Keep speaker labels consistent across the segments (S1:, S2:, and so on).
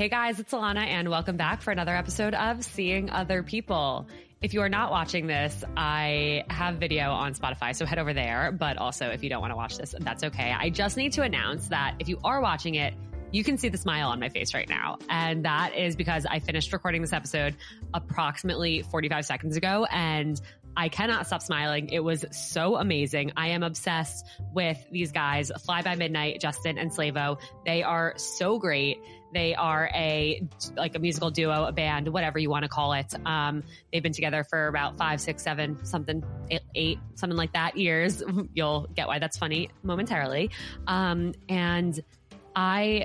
S1: Hey guys, it's Alana, and welcome back for another episode of Seeing Other People. If you are not watching this, I have video on Spotify, so head over there. But also, if you don't want to watch this, that's okay. I just need to announce that if you are watching it, you can see the smile on my face right now. And that is because I finished recording this episode approximately 45 seconds ago and I cannot stop smiling. It was so amazing. I am obsessed with these guys, Fly by Midnight, Justin and Slavo. They are so great. They are a like a musical duo, a band, whatever you want to call it. Um, they've been together for about five, six, seven, something, eight, something like that years. You'll get why that's funny momentarily. Um, and I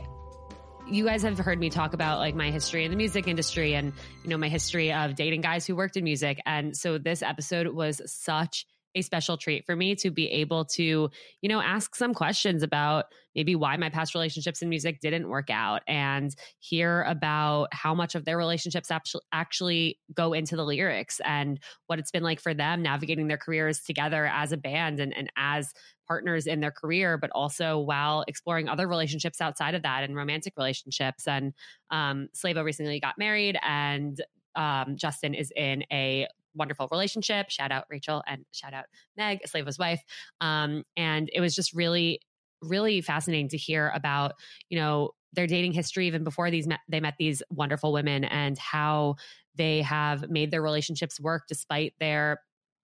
S1: you guys have heard me talk about like my history in the music industry and you know my history of dating guys who worked in music and so this episode was such a special treat for me to be able to you know ask some questions about maybe why my past relationships in music didn't work out and hear about how much of their relationships actually go into the lyrics and what it's been like for them navigating their careers together as a band and, and as partners in their career, but also while exploring other relationships outside of that and romantic relationships. And um, Slavo recently got married, and um, Justin is in a wonderful relationship. Shout out Rachel and shout out Meg, Slavo's wife. Um, and it was just really, really fascinating to hear about, you know, their dating history even before these met, they met these wonderful women and how they have made their relationships work despite their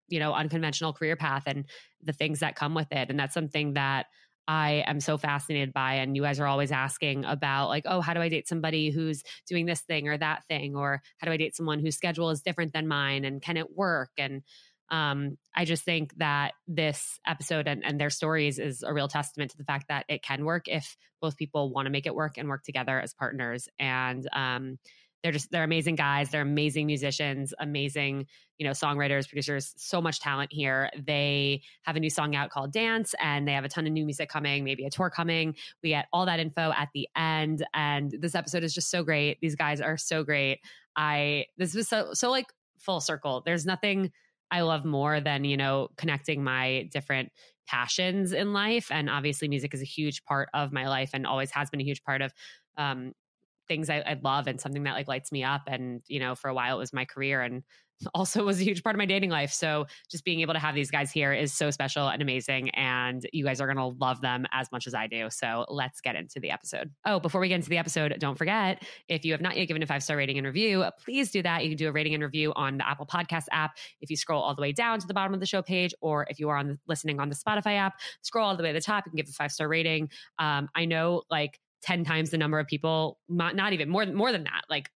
S1: you know unconventional career path and the things that come with it and that's something that I am so fascinated by. And you guys are always asking about, like, oh, how do I date somebody who's doing this thing or that thing? Or how do I date someone whose schedule is different than mine? And can it work? And um, I just think that this episode and, and their stories is a real testament to the fact that it can work if both people want to make it work and work together as partners. And um, they're just they're amazing guys they're amazing musicians amazing you know songwriters producers so much talent here. They have a new song out called dance and they have a ton of new music coming maybe a tour coming. We get all that info at the end and this episode is just so great. These guys are so great. I this was so so like full circle. There's nothing i love more than you know connecting my different passions in life and obviously music is a huge part of my life and always has been a huge part of um, things I, I love and something that like lights me up. And, you know, for a while it was my career and also was a huge part of my dating life. So just being able to have these guys here is so special and amazing. And you guys are going to love them as much as I do. So let's get into the episode. Oh, before we get into the episode, don't forget if you have not yet given a five star rating and review, please do that. You can do a rating and review on the Apple Podcast app. If you scroll all the way down to the bottom of the show page, or if you are on the, listening on the Spotify app, scroll all the way to the top. You can give a five star rating. Um, I know like 10 times the number of people, not, even more, more than that, like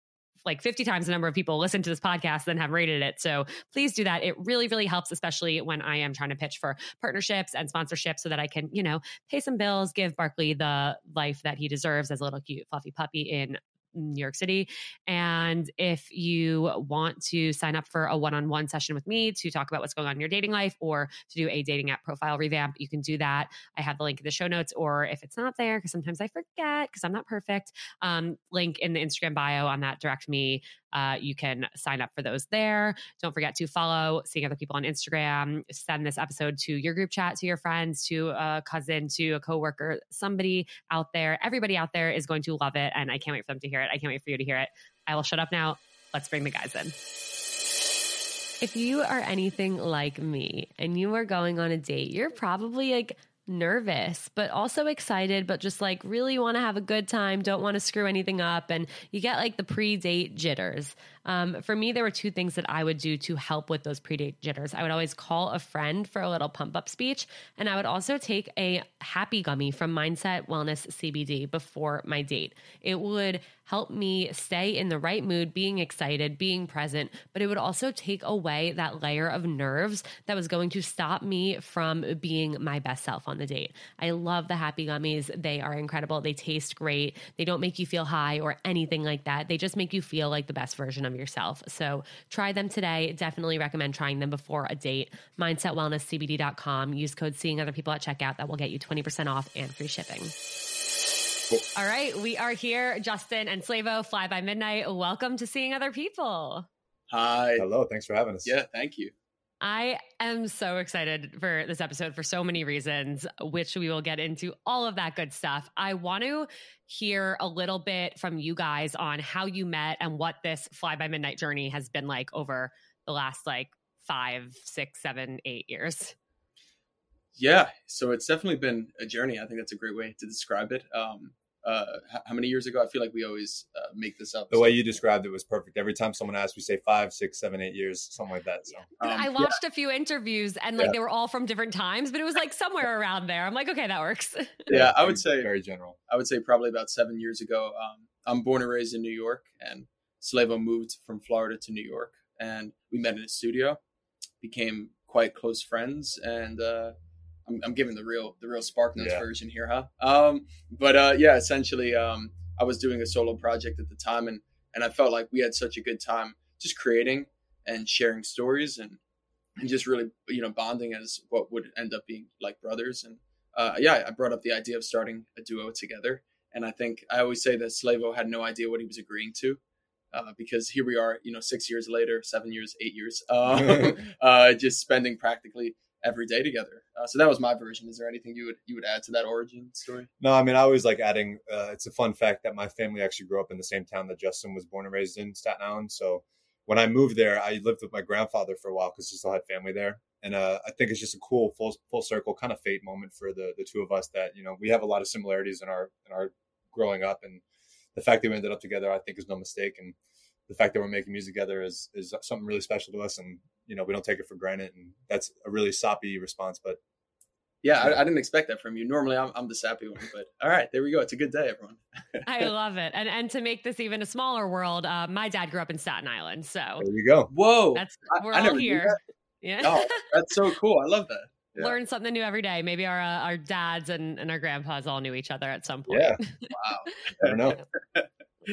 S1: like 50 times the number of people listen to this podcast than have rated it. So please do that. It really, really helps, especially when I am trying to pitch for partnerships and sponsorships so that I can, you know, pay some bills, give Barkley the life that he deserves as a little cute, fluffy puppy in New York City. And if you want to sign up for a one on one session with me to talk about what's going on in your dating life or to do a dating app profile revamp, you can do that. I have the link in the show notes, or if it's not there, because sometimes I forget because I'm not perfect, um, link in the Instagram bio on that direct me uh, you can sign up for those there. Don't forget to follow Seeing Other People on Instagram. Send this episode to your group chat, to your friends, to a cousin, to a coworker, somebody out there. Everybody out there is going to love it. And I can't wait for them to hear it. I can't wait for you to hear it. I will shut up now. Let's bring the guys in.
S2: If you are anything like me and you are going on a date, you're probably like nervous, but also excited, but just like really want to have a good time, don't want to screw anything up. And you get like the pre date jitters. Um, for me, there were two things that I would do to help with those pre date jitters. I would always call a friend for a little pump up speech, and I would also take a happy gummy from Mindset Wellness CBD before my date. It would help me stay in the right mood, being excited, being present, but it would also take away that layer of nerves that was going to stop me from being my best self on the date. I love the happy gummies. They are incredible. They taste great. They don't make you feel high or anything like that. They just make you feel like the best version of yourself. So try them today. Definitely recommend trying them before a date. MindsetWellnessCBD.com. Use code seeing other people at checkout. That will get you 20% off and free shipping. All right, we are here, Justin and Slavo, Fly by Midnight. Welcome to Seeing Other People.
S3: Hi.
S4: Hello. Thanks for having us.
S3: Yeah, thank you.
S2: I am so excited for this episode for so many reasons, which we will get into all of that good stuff. I want to hear a little bit from you guys on how you met and what this Fly by Midnight journey has been like over the last like five, six, seven, eight years.
S3: Yeah, so it's definitely been a journey. I think that's a great way to describe it. Um, uh, how many years ago? I feel like we always uh, make this up.
S4: The way you described it was perfect. Every time someone asks, we say five, six, seven, eight years, something like that. So
S2: um, I watched yeah. a few interviews and like yeah. they were all from different times, but it was like somewhere around there. I'm like, okay, that works.
S3: yeah, I would say
S4: very general.
S3: I would say probably about seven years ago. Um, I'm born and raised in New York, and Slavo moved from Florida to New York, and we met in a studio, became quite close friends, and uh, I'm, I'm giving the real the real SparkNotes yeah. version here, huh? Um, but uh, yeah, essentially, um, I was doing a solo project at the time, and and I felt like we had such a good time just creating and sharing stories and and just really you know bonding as what would end up being like brothers. And uh, yeah, I brought up the idea of starting a duo together. And I think I always say that Slavo had no idea what he was agreeing to. Uh, because here we are, you know, six years later, seven years, eight years, um, uh, just spending practically every day together. Uh, so that was my version. Is there anything you would you would add to that origin story?
S4: No, I mean I always like adding. Uh, it's a fun fact that my family actually grew up in the same town that Justin was born and raised in, Staten Island. So when I moved there, I lived with my grandfather for a while because he still had family there. And uh, I think it's just a cool full full circle kind of fate moment for the the two of us that you know we have a lot of similarities in our in our growing up and the fact that we ended up together I think is no mistake and the fact that we're making music together is is something really special to us, and you know we don't take it for granted. And that's a really soppy response, but
S3: yeah, I, I, didn't expect that from you. Normally, I'm, I'm the sappy one, but all right, there we go. It's a good day, everyone.
S2: I love it, and and to make this even a smaller world, uh, my dad grew up in Staten Island, so
S4: there you go.
S3: Whoa,
S2: that's we're I, all here.
S3: Yeah, oh, that's so cool. I love that.
S2: Yeah. Learn something new every day. Maybe our uh, our dads and, and our grandpas all knew each other at some point.
S4: Yeah.
S3: wow.
S4: I don't know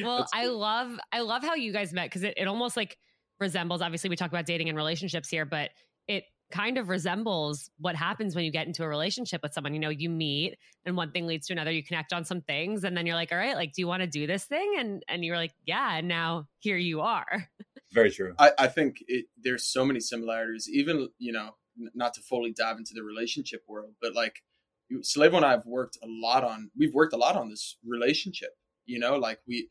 S2: well i love i love how you guys met because it, it almost like resembles obviously we talk about dating and relationships here but it kind of resembles what happens when you get into a relationship with someone. You know you meet and one thing leads to another you connect on some things and then you're like all right like do you want to do this thing? And and you're like yeah and now here you are.
S4: Very true.
S3: I, I think it, there's so many similarities even you know not to fully dive into the relationship world but like Slavo and I have worked a lot on we've worked a lot on this relationship you know like we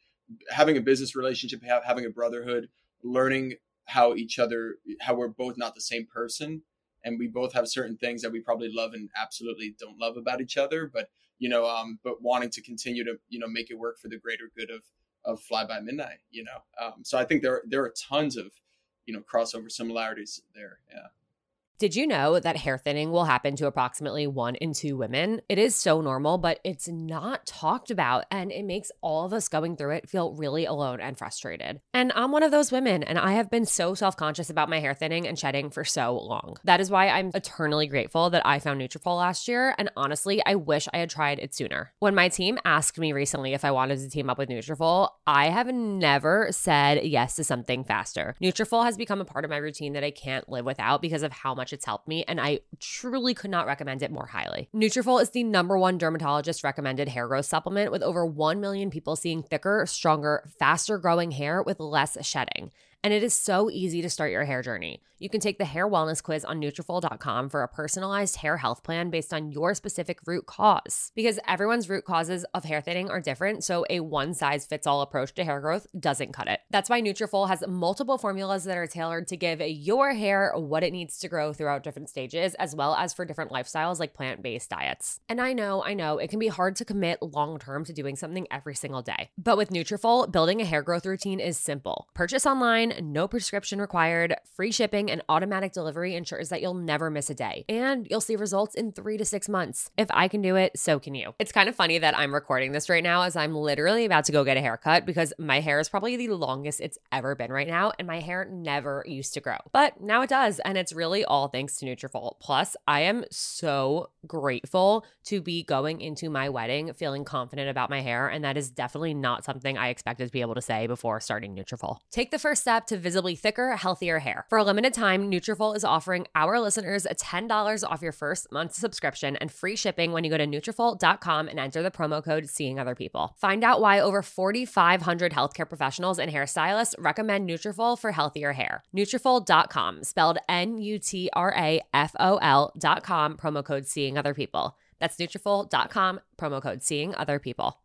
S3: having a business relationship, having a brotherhood, learning how each other, how we're both not the same person, and we both have certain things that we probably love and absolutely don't love about each other, but you know, um, but wanting to continue to you know make it work for the greater good of of Fly by Midnight, you know. Um, so I think there there are tons of you know crossover similarities there. Yeah.
S2: Did you know that hair thinning will happen to approximately one in two women? It is so normal, but it's not talked about, and it makes all of us going through it feel really alone and frustrated. And I'm one of those women, and I have been so self conscious about my hair thinning and shedding for so long. That is why I'm eternally grateful that I found Nutrafol last year, and honestly, I wish I had tried it sooner. When my team asked me recently if I wanted to team up with Nutrafol, I have never said yes to something faster. Nutrafol has become a part of my routine that I can't live without because of how much much it's helped me, and I truly could not recommend it more highly. Nutrafol is the number one dermatologist recommended hair growth supplement with over 1 million people seeing thicker, stronger, faster growing hair with less shedding. And it is so easy to start your hair journey. You can take the hair wellness quiz on Nutrafol.com for a personalized hair health plan based on your specific root cause. Because everyone's root causes of hair thinning are different, so a one size fits all approach to hair growth doesn't cut it. That's why Nutrafol has multiple formulas that are tailored to give your hair what it needs to grow throughout different stages, as well as for different lifestyles like plant based diets. And I know, I know, it can be hard to commit long term to doing something every single day. But with Nutrafol, building a hair growth routine is simple. Purchase online, no prescription required, free shipping and automatic delivery ensures that you'll never miss a day. And you'll see results in three to six months. If I can do it, so can you. It's kind of funny that I'm recording this right now as I'm literally about to go get a haircut because my hair is probably the longest it's ever been right now, and my hair never used to grow. But now it does, and it's really all thanks to Nutrafol. Plus, I am so grateful to be going into my wedding feeling confident about my hair, and that is definitely not something I expected to be able to say before starting Nutrafol. Take the first step to visibly thicker, healthier hair. For a limited time, Nutrafol is offering our listeners $10 off your first month's subscription and free shipping when you go to Nutrafol.com and enter the promo code Seeing Other People. Find out why over 4,500 healthcare professionals and hairstylists recommend Nutrafol for healthier hair. Nutrafol.com, spelled N-U-T-R-A-F-O-L.com, promo code Seeing Other People. That's Nutrafol.com, promo code Seeing Other People.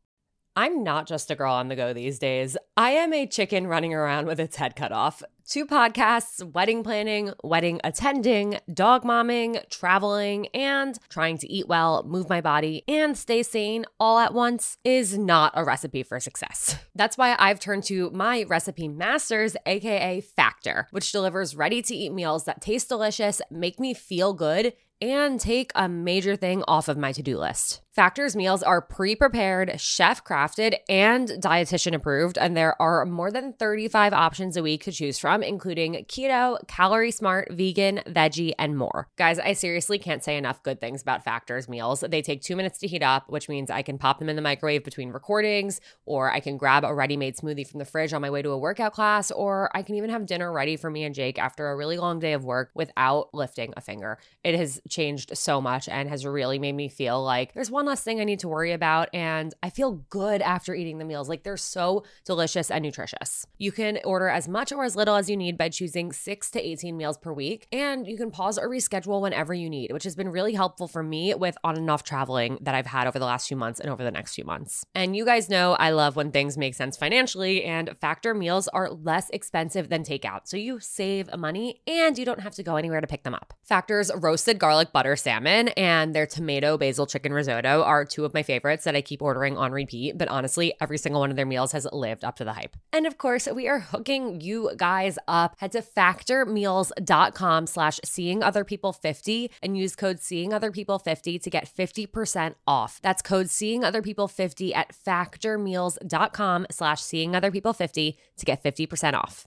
S2: I'm not just a girl on the go these days. I am a chicken running around with its head cut off. Two podcasts, wedding planning, wedding attending, dog momming, traveling, and trying to eat well, move my body, and stay sane all at once is not a recipe for success. That's why I've turned to my recipe masters, aka Factor, which delivers ready to eat meals that taste delicious, make me feel good, and take a major thing off of my to do list. Factor's meals are pre prepared, chef crafted, and dietitian approved, and there are more than 35 options a week to choose from, including keto, calorie smart, vegan, veggie, and more. Guys, I seriously can't say enough good things about Factor's meals. They take two minutes to heat up, which means I can pop them in the microwave between recordings, or I can grab a ready made smoothie from the fridge on my way to a workout class, or I can even have dinner ready for me and Jake after a really long day of work without lifting a finger. It has changed so much and has really made me feel like there's one less thing I need to worry about. And I feel good after eating the meals. Like they're so delicious and nutritious. You can order as much or as little as you need by choosing six to 18 meals per week. And you can pause or reschedule whenever you need, which has been really helpful for me with on and off traveling that I've had over the last few months and over the next few months. And you guys know I love when things make sense financially, and Factor meals are less expensive than takeout. So you save money and you don't have to go anywhere to pick them up. Factor's roasted garlic butter salmon and their tomato basil chicken risotto are two of my favorites that I keep ordering on repeat, but honestly, every single one of their meals has lived up to the hype. And of course, we are hooking you guys up. Head to factormeals.com slash seeing other people 50 and use code seeing other people 50 to get 50% off. That's code seeing other people 50 at factormeals.com slash seeing other people 50 to get 50% off.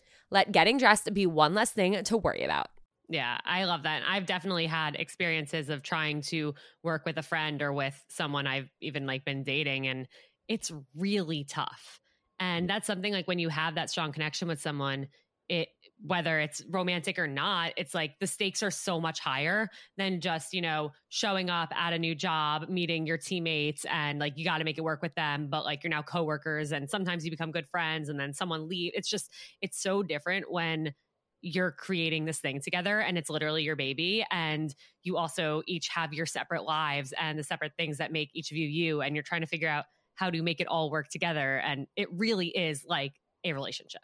S2: Let getting dressed be one less thing to worry about.
S1: Yeah, I love that. I've definitely had experiences of trying to work with a friend or with someone I've even like been dating and it's really tough. And mm-hmm. that's something like when you have that strong connection with someone, it whether it's romantic or not, it's like the stakes are so much higher than just, you know, showing up at a new job, meeting your teammates and like you got to make it work with them, but like you're now coworkers and sometimes you become good friends and then someone leave. It's just it's so different when you're creating this thing together and it's literally your baby and you also each have your separate lives and the separate things that make each of you you and you're trying to figure out how to make it all work together and it really is like a relationship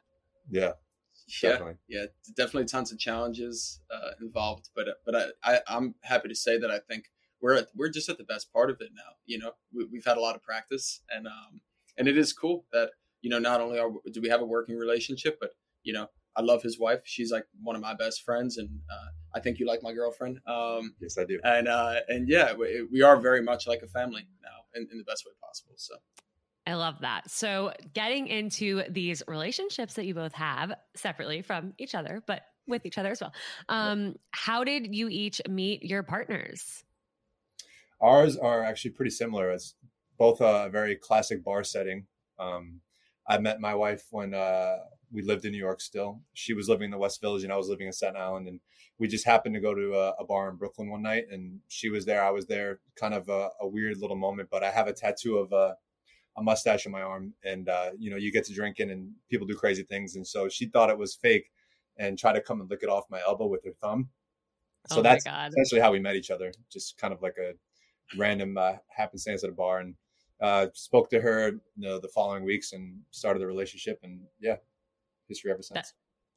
S4: yeah
S3: yeah, definitely. yeah, definitely tons of challenges uh, involved, but but I, I I'm happy to say that I think we're at, we're just at the best part of it now. You know, we, have had a lot of practice, and um and it is cool that you know not only are do we have a working relationship, but you know I love his wife. She's like one of my best friends, and uh, I think you like my girlfriend. Um,
S4: yes, I do.
S3: And uh, and yeah, we, we, are very much like a family now, in, in the best way possible. So.
S1: I love that. So, getting into these relationships that you both have separately from each other, but with each other as well. Um, how did you each meet your partners?
S4: Ours are actually pretty similar. It's both a very classic bar setting. Um, I met my wife when uh, we lived in New York still. She was living in the West Village and I was living in Staten Island. And we just happened to go to a, a bar in Brooklyn one night and she was there. I was there, kind of a, a weird little moment, but I have a tattoo of a, a mustache on my arm. And, uh, you know, you get to drinking and people do crazy things. And so she thought it was fake and tried to come and lick it off my elbow with her thumb. So oh that's essentially how we met each other, just kind of like a random uh, happenstance at a bar. And uh, spoke to her you know, the following weeks and started the relationship. And yeah, history ever since.
S1: That,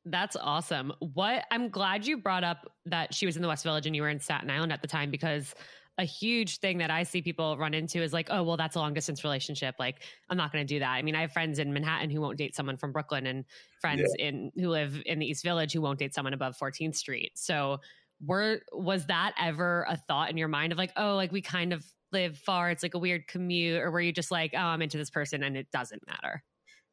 S1: that's awesome. What I'm glad you brought up that she was in the West Village and you were in Staten Island at the time because a huge thing that I see people run into is like, oh, well, that's a long distance relationship. Like, I'm not going to do that. I mean, I have friends in Manhattan who won't date someone from Brooklyn and friends yeah. in who live in the East Village who won't date someone above 14th Street. So, were was that ever a thought in your mind of like, oh, like we kind of live far, it's like a weird commute, or were you just like, oh, I'm into this person and it doesn't matter?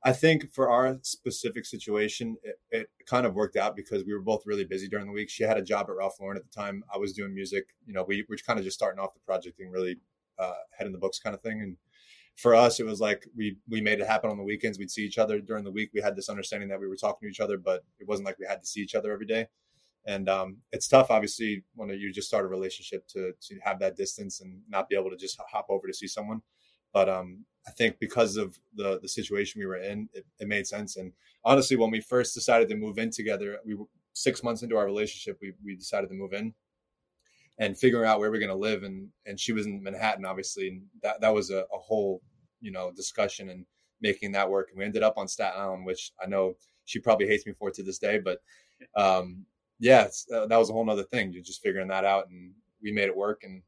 S4: I think for our specific situation, it, it, kind of worked out because we were both really busy during the week. She had a job at Ralph Lauren at the time. I was doing music. You know, we were kind of just starting off the project and really uh, head in the books kind of thing. And for us, it was like we we made it happen on the weekends. We'd see each other during the week. We had this understanding that we were talking to each other, but it wasn't like we had to see each other every day. And um, it's tough, obviously, when you just start a relationship to to have that distance and not be able to just hop over to see someone. But um, I think because of the the situation we were in, it, it, made sense. And honestly, when we first decided to move in together, we were six months into our relationship, we we decided to move in and figuring out where we're going to live. And and she was in Manhattan, obviously, and that that was a, a whole you know discussion and making that work. And we ended up on Staten Island, which I know she probably hates me for to this day, but um, yeah, uh, that was a whole nother thing. You're just figuring that out, and we made it work. And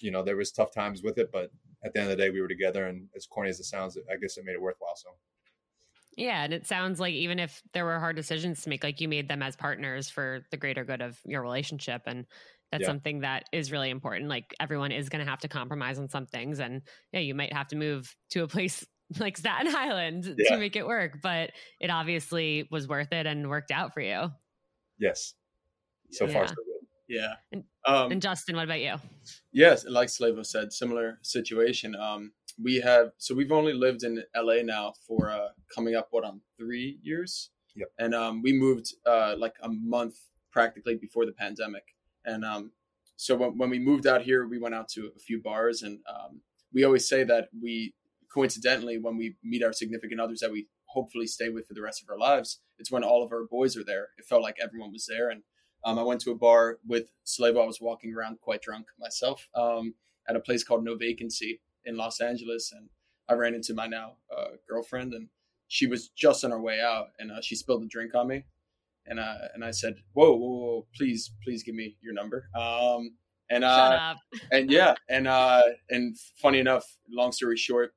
S4: you know, there was tough times with it, but at the end of the day, we were together. And as corny as it sounds, I guess it made it worthwhile. So.
S1: Yeah, and it sounds like even if there were hard decisions to make, like you made them as partners for the greater good of your relationship, and that's yeah. something that is really important. Like everyone is going to have to compromise on some things, and yeah, you might have to move to a place like Staten Island yeah. to make it work, but it obviously was worth it and worked out for you.
S4: Yes, so yeah. far so good.
S3: Yeah.
S1: And, um, and, Justin, what about you?
S3: Yes, like Slavo said, similar situation. Um, we have so we've only lived in LA now for uh, coming up what on three years.
S4: Yep.
S3: And um, we moved uh, like a month practically before the pandemic. And um, so when, when we moved out here, we went out to a few bars, and um, we always say that we coincidentally when we meet our significant others that we hopefully stay with for the rest of our lives, it's when all of our boys are there. It felt like everyone was there, and um, I went to a bar with Slavo. I was walking around quite drunk myself um, at a place called No Vacancy in Los Angeles, and I ran into my now uh, girlfriend, and she was just on her way out, and uh, she spilled a drink on me, and uh, and I said, "Whoa, whoa, whoa, please, please give me your number." Um, and uh, and yeah, and uh, and funny enough, long story short,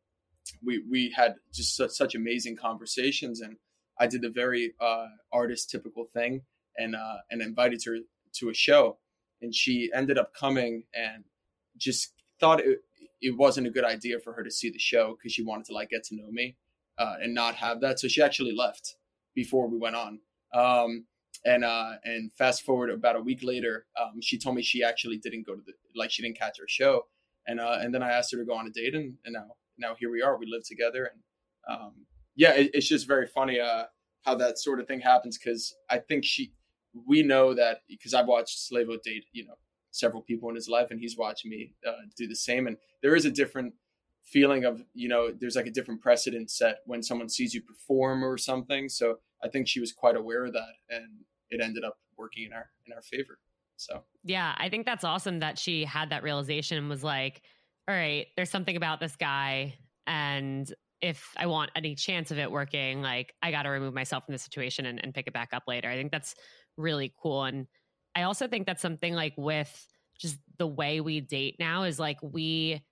S3: we we had just such, such amazing conversations, and I did the very uh, artist typical thing and uh, and invited her to a show, and she ended up coming and just thought it it wasn't a good idea for her to see the show because she wanted to like get to know me uh, and not have that. So she actually left before we went on. Um, and uh, and fast forward about a week later, um, she told me she actually didn't go to the like she didn't catch our show, and uh, and then I asked her to go on a date, and, and now now here we are. We live together, and um, yeah, it, it's just very funny. Uh, how that sort of thing happens because I think she, we know that because I've watched Slavo date, you know, several people in his life, and he's watching me uh, do the same. And there is a different feeling of, you know, there's like a different precedent set when someone sees you perform or something. So I think she was quite aware of that, and it ended up working in our in our favor. So
S1: yeah, I think that's awesome that she had that realization and was like, all right, there's something about this guy, and if I want any chance of it working, like I got to remove myself from the situation and, and pick it back up later. I think that's really cool. And I also think that's something like with just the way we date now is like we,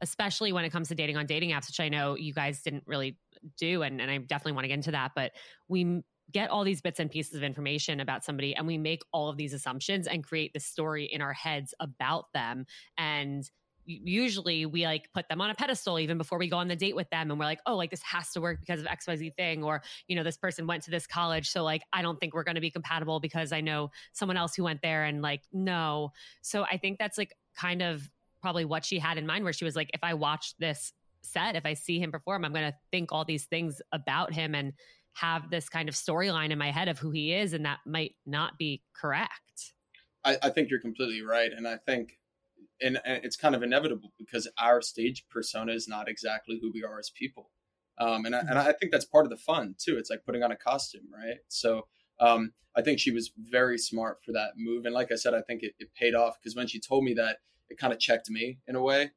S1: especially when it comes to dating on dating apps, which I know you guys didn't really do. And, and I definitely want to get into that, but we get all these bits and pieces of information about somebody and we make all of these assumptions and create the story in our heads about them. And usually we like put them on a pedestal even before we go on the date with them and we're like oh like this has to work because of xyz thing or you know this person went to this college so like i don't think we're going to be compatible because i know someone else who went there and like no. So i think that's like kind of probably what she had in mind where she was like if i watch this set if i see him perform i'm going to think all these things about him and have this kind of storyline in my head of who he is and that might not be correct.
S3: I, I think you're completely right and i think and, and, it's kind of inevitable because our stage persona is not exactly who we are as people. Um, and, I, and I think that's part of the fun too. It's like putting on a costume, right? So um, I think she was very smart for that move. And like I said, I think it, it paid off because when she told me that, it kind of checked me in a way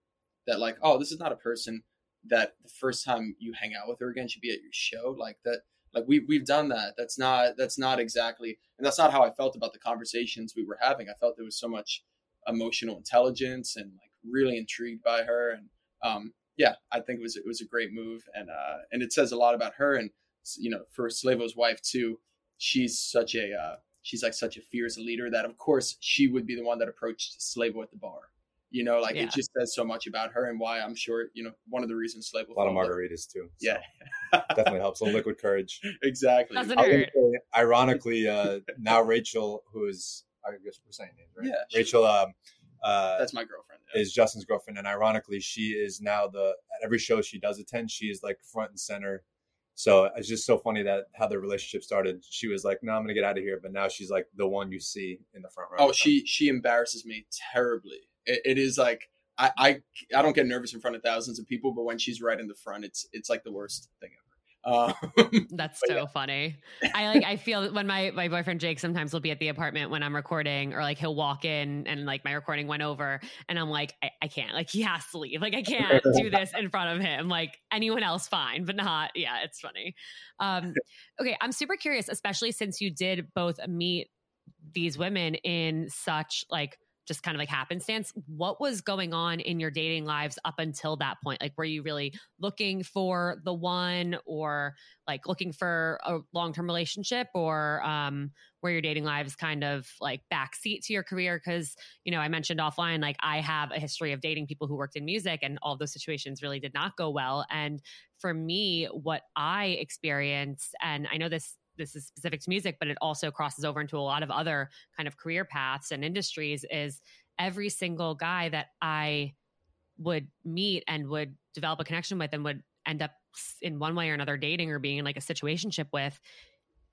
S3: that like, oh, this is not a person that the first time you hang out with her again should be at your show. Like that, like we we've done that. That's not that's not exactly, and that's not how I felt about the conversations we were having. I felt there was so much emotional intelligence and like really intrigued by her. And um, yeah i think it was it was a great move. And uh, and it says a lot about her and you know for slavo's wife too she's such a uh, she's like such a fierce leader that of course she would be the one that approached slavo at the bar. You know like yeah. it just says so much about her and why i'm sure you know one of the reasons slavo
S4: a lot of margaritas too
S3: so yeah.
S4: definitely helps a liquid courage.
S3: Exactly.
S4: Ironically uh now rachel who is I guess we're saying names, right?
S3: Yeah.
S4: Rachel. Um,
S3: uh, That's my girlfriend.
S4: Yeah. Is Justin's girlfriend, and ironically, she is now the at every show she does attend, she is like front and center. So it's just so funny that how the relationship started. She was like, "No, I'm gonna get out of here," but now she's like the one you see in the front row.
S3: Oh, she she embarrasses me terribly. it, it is like I, I I don't get nervous in front of thousands of people, but when she's right in the front, it's it's like the worst thing ever.
S1: Um, That's so yeah. funny. I like. I feel when my my boyfriend Jake sometimes will be at the apartment when I'm recording, or like he'll walk in and like my recording went over, and I'm like, I, I can't. Like he has to leave. Like I can't do this in front of him. Like anyone else, fine, but not. Yeah, it's funny. Um, okay, I'm super curious, especially since you did both meet these women in such like just kind of like happenstance. What was going on in your dating lives up until that point? Like, were you really looking for the one or like looking for a long term relationship or um, were your dating lives kind of like backseat to your career? Because, you know, I mentioned offline, like I have a history of dating people who worked in music and all those situations really did not go well. And for me, what I experienced, and I know this this is specific to music, but it also crosses over into a lot of other kind of career paths and industries is every single guy that I would meet and would develop a connection with and would end up in one way or another dating or being in like a situationship with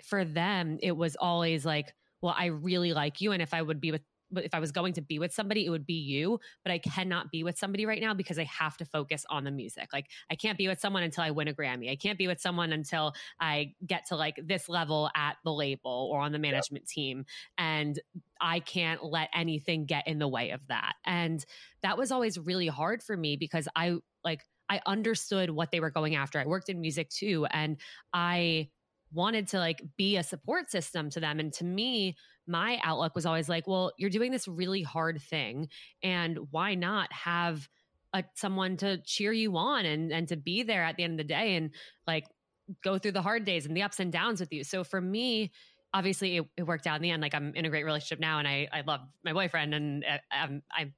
S1: for them it was always like well i really like you and if i would be with if I was going to be with somebody, it would be you. But I cannot be with somebody right now because I have to focus on the music. Like I can't be with someone until I win a Grammy. I can't be with someone until I get to like this level at the label or on the management yeah. team. And I can't let anything get in the way of that. And that was always really hard for me because I like I understood what they were going after. I worked in music too. And I wanted to like be a support system to them. And to me, my outlook was always like, well, you're doing this really hard thing. And why not have a, someone to cheer you on and, and to be there at the end of the day and like go through the hard days and the ups and downs with you. So for me, obviously it, it worked out in the end. Like I'm in a great relationship now and I, I love my boyfriend and uh, I'm, I'm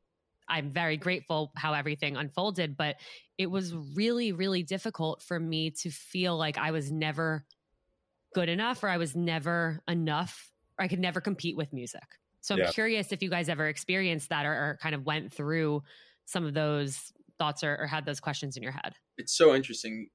S1: I'm very grateful how everything unfolded, but it was really, really difficult for me to feel like I was never good enough or I was never enough or I could never compete with music. So I'm yeah. curious if you guys ever experienced that or, or, kind of went through some of those thoughts or, or had those questions in your head.
S3: It's so interesting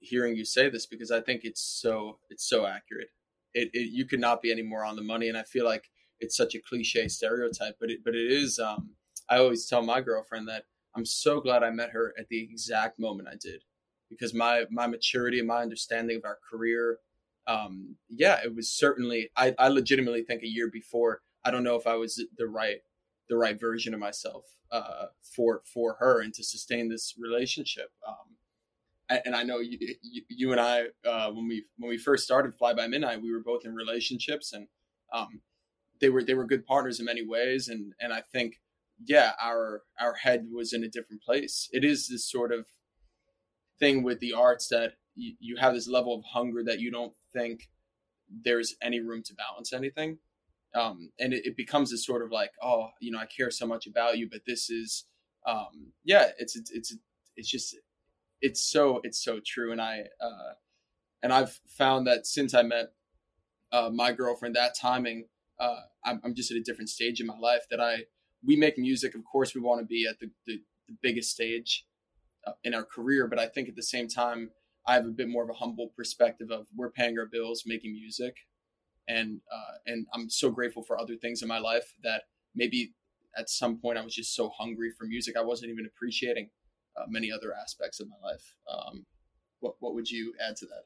S3: hearing you say this because I think it's so it's so accurate. It, it you could not be any more on the money, and I feel like it's such a cliche stereotype, but it but it is. Um, I always tell my girlfriend that I'm so glad I met her at the exact moment I did, because my my maturity and my understanding of our career, um, yeah, it was certainly. I I legitimately think a year before, I don't know if I was the right the right version of myself uh, for for her and to sustain this relationship. Um, and I know you, you and I, uh, when we when we first started Fly by Midnight, we were both in relationships, and um, they were they were good partners in many ways. And and I think, yeah, our our head was in a different place. It is this sort of thing with the arts that you, you have this level of hunger that you don't think there's any room to balance anything, um, and it, it becomes this sort of like, oh, you know, I care so much about you, but this is, um, yeah, it's it's it's, it's just it's so it's so true. And i uh and i've found that since i met uh my girlfriend that timing uh i'm, I'm just at a different stage in my life that i we make music of course we want to be at the, the, the biggest stage uh, in our career but i think at the same time i have a bit more of a humble perspective of we're paying our bills making music and uh and i'm so grateful for other things in my life that maybe at some point i was just so hungry for music i wasn't even appreciating uh, many other aspects of my life. Um, what what would you add to that?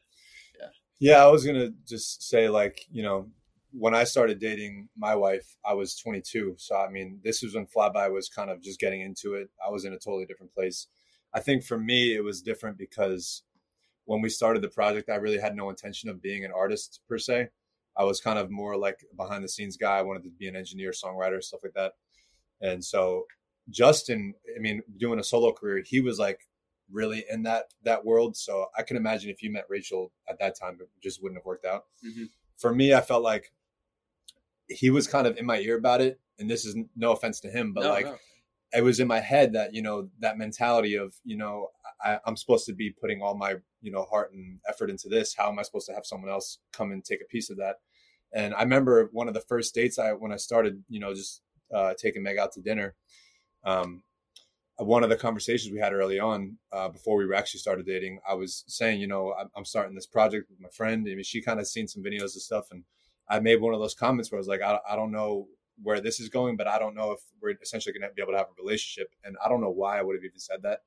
S4: Yeah. Yeah, I was gonna just say like you know when I started dating my wife, I was 22. So I mean, this was when Flyby was kind of just getting into it. I was in a totally different place. I think for me, it was different because when we started the project, I really had no intention of being an artist per se. I was kind of more like behind the scenes guy. I wanted to be an engineer, songwriter, stuff like that. And so Justin, I mean, doing a solo career, he was like really in that that world. So I can imagine if you met Rachel at that time, it just wouldn't have worked out. Mm-hmm. For me, I felt like he was kind of in my ear about it, and this is no offense to him, but no, like no. it was in my head that you know that mentality of you know I, I'm supposed to be putting all my you know heart and effort into this. How am I supposed to have someone else come and take a piece of that? And I remember one of the first dates I when I started, you know, just uh, taking Meg out to dinner um, one of the conversations we had early on uh, before we actually started dating, I was saying, you know, I'm, starting this project with my friend. I mean, she kind of seen some videos and stuff, and I made one of those comments where I was like, I, I don't know where this is going, but I don't know if we're essentially going to be able to have a relationship. And I don't know why I would have even said that.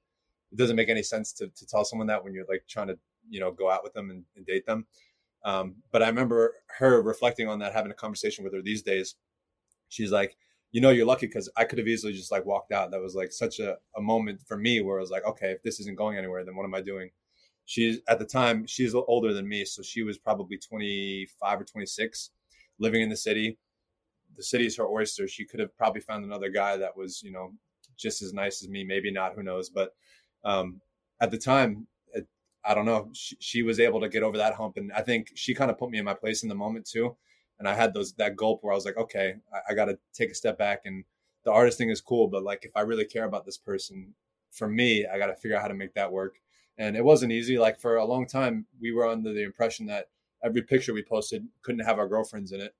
S4: It doesn't make any sense to, to tell someone that when you're like trying to, you know, go out with them and, and date them. Um, but I remember her reflecting on that, having a conversation with her these days. She's like, you know you're lucky because I could have easily just like walked out. That was like such a, a moment for me where I was like, okay, if this isn't going anywhere, then what am I doing? She's at the time she's older than me, so she was probably 25 or 26, living in the city. The city is her oyster. She could have probably found another guy that was, you know, just as nice as me. Maybe not, who knows? But um, at the time, it, I don't know. She, she was able to get over that hump, and I think she kind of put me in my place in the moment too and I had those that gulp where I was like, okay, I, I got to take a step back. And the artist thing is cool, but like if I really care about this person, for me, I got to figure out how to make that work. And it wasn't easy. Like for a long time, we were under the impression that every picture we posted couldn't have our girlfriends in it.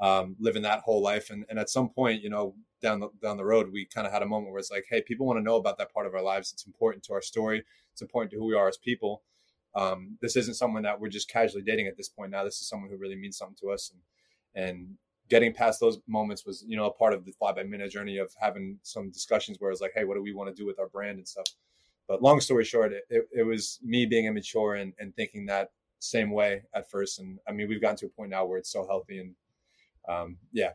S4: Um, living that whole life, and and at some point, you know, down the down the road, we kind of had a moment where it's like, hey, people want to know about that part of our lives. It's important to our story. It's important to who we are as people. Um, this isn't someone that we're just casually dating at this point. Now this is someone who really means something to us. And and getting past those moments was you know a part of the Fly by Midnight journey of having some discussions where it's like hey what do we want to do with our brand and stuff? But long story short it, it, it was me being immature and, and thinking that same way at first. And i mean we've gotten to a point now where it's so healthy and um, yeah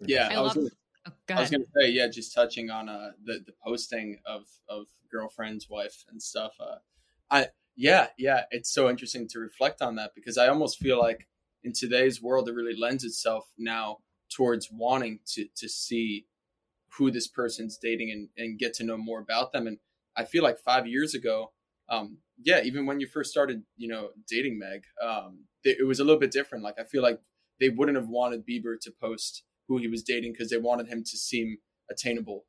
S3: yeah i, I was gonna, oh, I was gonna say yeah just touching on uh the the posting of of girlfriend's wife and stuff uh i yeah, yeah, it's so interesting to reflect on that because I almost feel like in today's world it really lends itself now towards wanting to to see who this person's dating and, and get to know more about them. And I feel like five years ago, um, yeah, even when you first started, you know, dating Meg, um, it was a little bit different. Like I feel like they wouldn't have wanted Bieber to post who he was dating because they wanted him to seem attainable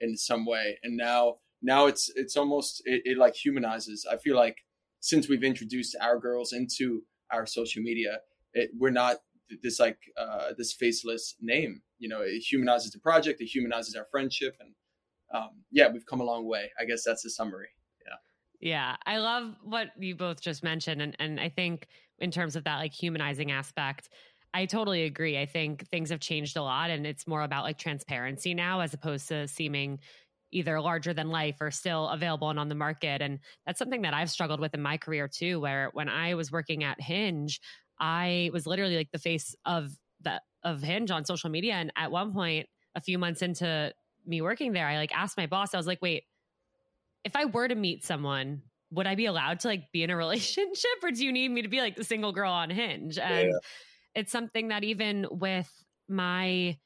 S3: in some way. And now, now it's it's almost it, it like humanizes. I feel like since we've introduced our girls into our social media, it, we're not this like uh, this faceless name. You know, it humanizes the project, it humanizes our friendship, and um, yeah, we've come a long way. I guess that's the summary. Yeah.
S1: Yeah, I love what you both just mentioned, and and I think in terms of that like humanizing aspect, I totally agree. I think things have changed a lot, and it's more about like transparency now as opposed to seeming either larger than life or still available and on the market. And that's something that I've struggled with in my career too, where when I was working at Hinge, I was literally like the face of the of Hinge on social media. And at one point, a few months into me working there, I like asked my boss, I was like, wait, if I were to meet someone, would I be allowed to like be in a relationship or do you need me to be like the single girl on Hinge? And yeah. It's something that even with my,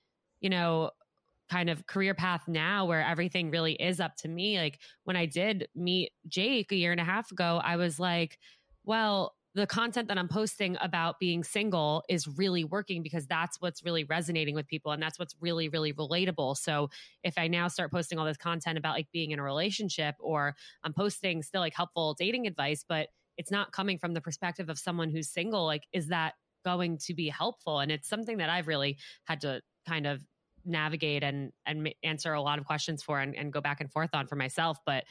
S1: you know, kind of career path now where everything really is up to me. Like when I did meet Jake a year and a half ago, I was like, well, the content that I'm posting about being single is really working because that's what's really resonating with people and that's what's really really relatable. So if I now start posting all this content about like being in a relationship or I'm posting still like helpful dating advice but it's not coming from the perspective of someone who's single like is that going to be helpful and it's something that I've really had to kind of navigate and and answer a lot of questions for and, and go back and forth on for myself but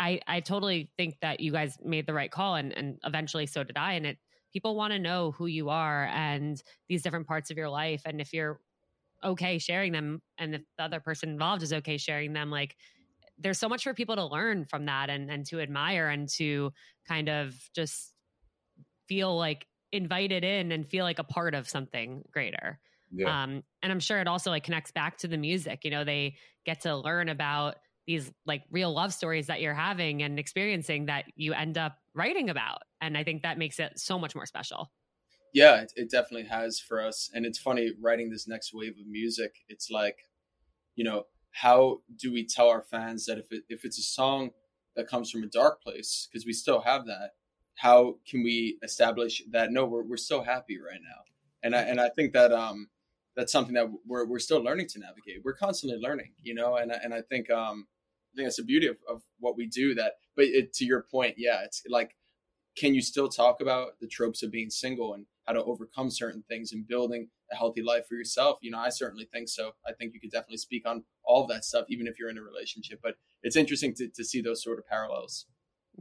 S1: I, I totally think that you guys made the right call and, and eventually so did I. And it people want to know who you are and these different parts of your life. And if you're okay sharing them and if the other person involved is okay sharing them, like there's so much for people to learn from that and, and to admire and to kind of just feel like invited in and feel like a part of something greater. Yeah. Um, and I'm sure it also like connects back to the music. You know, they get to learn about these like real love stories that you're having and experiencing that you end up writing about. And I think that makes it so much more special.
S3: Yeah, it, it definitely has for us. And it's funny writing this next wave of music. It's like, you know, how do we tell our fans that if it, if it's a song that comes from a dark place, because we still have that, how can we establish that no, we're we're still happy right now? And I and I think that um that's something that we're we're still learning to navigate. We're constantly learning, you know, and and I think um I think that's the beauty of, of what we do. That, but it, to your point, yeah, it's like, can you still talk about the tropes of being single and how to overcome certain things and building a healthy life for yourself? You know, I certainly think so. I think you could definitely speak on all of that stuff, even if you're in a relationship. But it's interesting to to see those sort of parallels.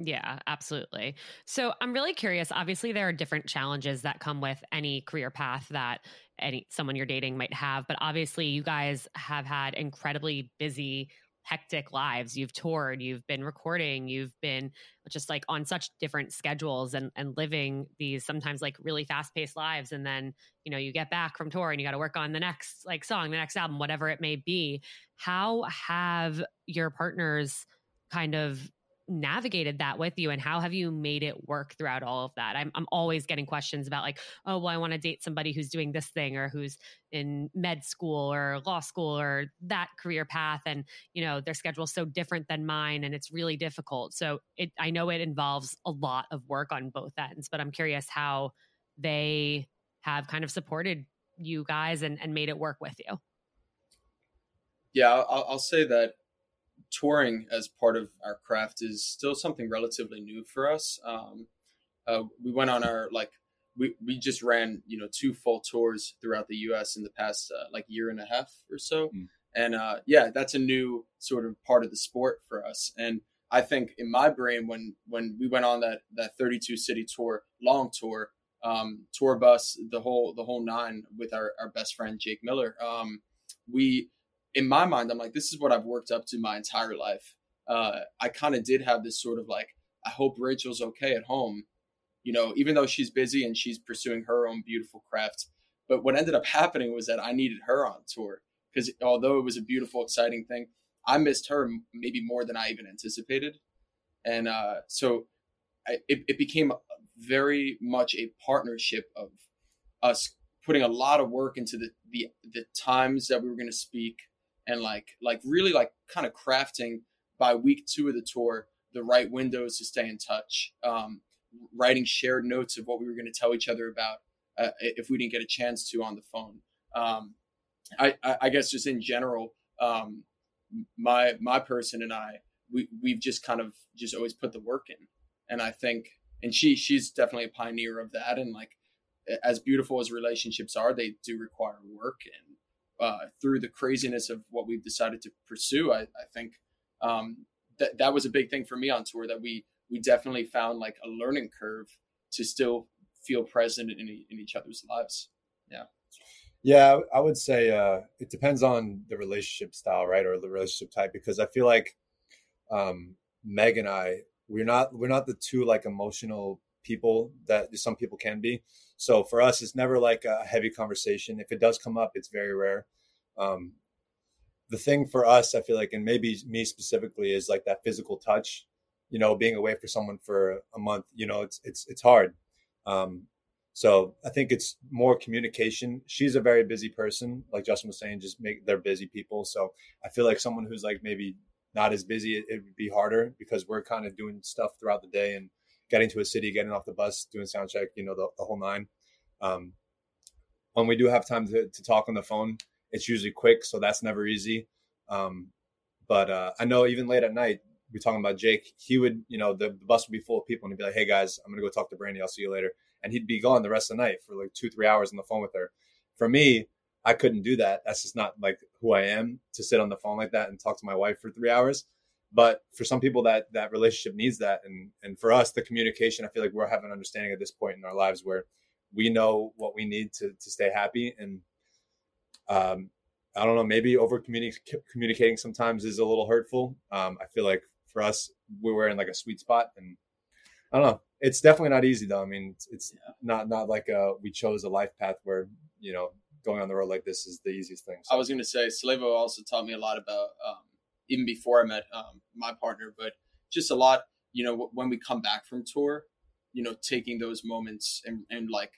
S1: Yeah, absolutely. So I'm really curious. Obviously, there are different challenges that come with any career path that any someone you're dating might have, but obviously you guys have had incredibly busy hectic lives. You've toured, you've been recording, you've been just like on such different schedules and and living these sometimes like really fast paced lives. And then you know you get back from tour and you got to work on the next like song, the next album, whatever it may be. How have your partners kind of navigated that with you and how have you made it work throughout all of that? I'm, I'm always getting questions about like oh well i want to date somebody who's doing this thing or who's in med school or law school or that career path and you know their schedule's so different than mine and it's really difficult. So it i know it involves a lot of work on both ends but i'm curious how they have kind of supported you guys and, and made it work with you.
S3: Yeah I'll, I'll say that touring as part of our craft is still something relatively new for us. Um, uh, we went on our like we we just ran you know two full tours throughout the U.S. in the past uh, like year and a half or so, mm. and uh, yeah, that's a new sort of part of the sport for us. And I think in my brain when when we went on that that 32 city tour, long tour, um, tour bus, the whole the whole nine with our our best friend Jake Miller, um, we in my mind, I'm like, this is what I've worked up to my entire life. Uh, I kind of did have this sort of like, I hope Rachel's okay at home, you know, even though she's busy and she's pursuing her own beautiful craft. But what ended up happening was that I needed her on tour because although it was a beautiful, exciting thing, I missed her maybe more than I even anticipated. And uh, so I, it, it became very much a partnership of us putting a lot of work into the, the, the times that we were going to speak, and like like really like kind of crafting by week two of the tour the right windows to stay in touch um, writing shared notes of what we were going to tell each other about uh, if we didn't get a chance to on the phone. Um, I, I, guess just in general um, my my person and i we, we've just kind of just always put the work in. And i think and she she's definitely a pioneer of that and like as beautiful as relationships are they do require work and uh, through the craziness of what we've decided to pursue, I, I think um, that that was a big thing for me on tour that we we definitely found like a learning curve to still feel present in, in each other's lives. Yeah.
S4: Yeah, I would say uh, it depends on the relationship style, right, or the relationship type. Because I feel like um, Meg and I, we're not we're not the two like emotional people that some people can be. So for us, it's never like a heavy conversation. If it does come up, it's very rare. Um, the thing for us, I feel like, and maybe me specifically, is like that physical touch. You know, being away for someone for a month, you know, it's it's it's hard. Um, so I think it's more communication. She's a very busy person, like Justin was saying. Just make they're busy people. So I feel like someone who's like maybe not as busy, it, it would be harder because we're kind of doing stuff throughout the day and getting to a city, getting off the bus, doing sound check, you know, the, the whole nine. Um, when we do have time to, to talk on the phone, it's usually quick, so that's never easy. Um, but uh, I know even late at night, we're talking about Jake. He would, you know, the, the, bus would be full of people, and he'd be like, "Hey guys, I'm gonna go talk to Brandy. I'll see you later." And he'd be gone the rest of the night for like two, three hours on the phone with her. For me, I couldn't do that. That's just not like who I am to sit on the phone like that and talk to my wife for three hours. But for some people, that that relationship needs that, and and for us, the communication. I feel like we're having an understanding at this point in our lives where we know what we need to to stay happy, and um, I don't know, maybe over communicating sometimes is a little hurtful. Um, I feel like for us, we're in like a sweet spot, and I don't know. It's definitely not easy though. I mean, it's, it's yeah. not not like a, we chose a life path where you know going on the road like this is the easiest thing.
S3: So. I was going to say, Slavo also taught me a lot about um, even before I met um, my partner, but just a lot. You know, when we come back from tour, you know, taking those moments and, and like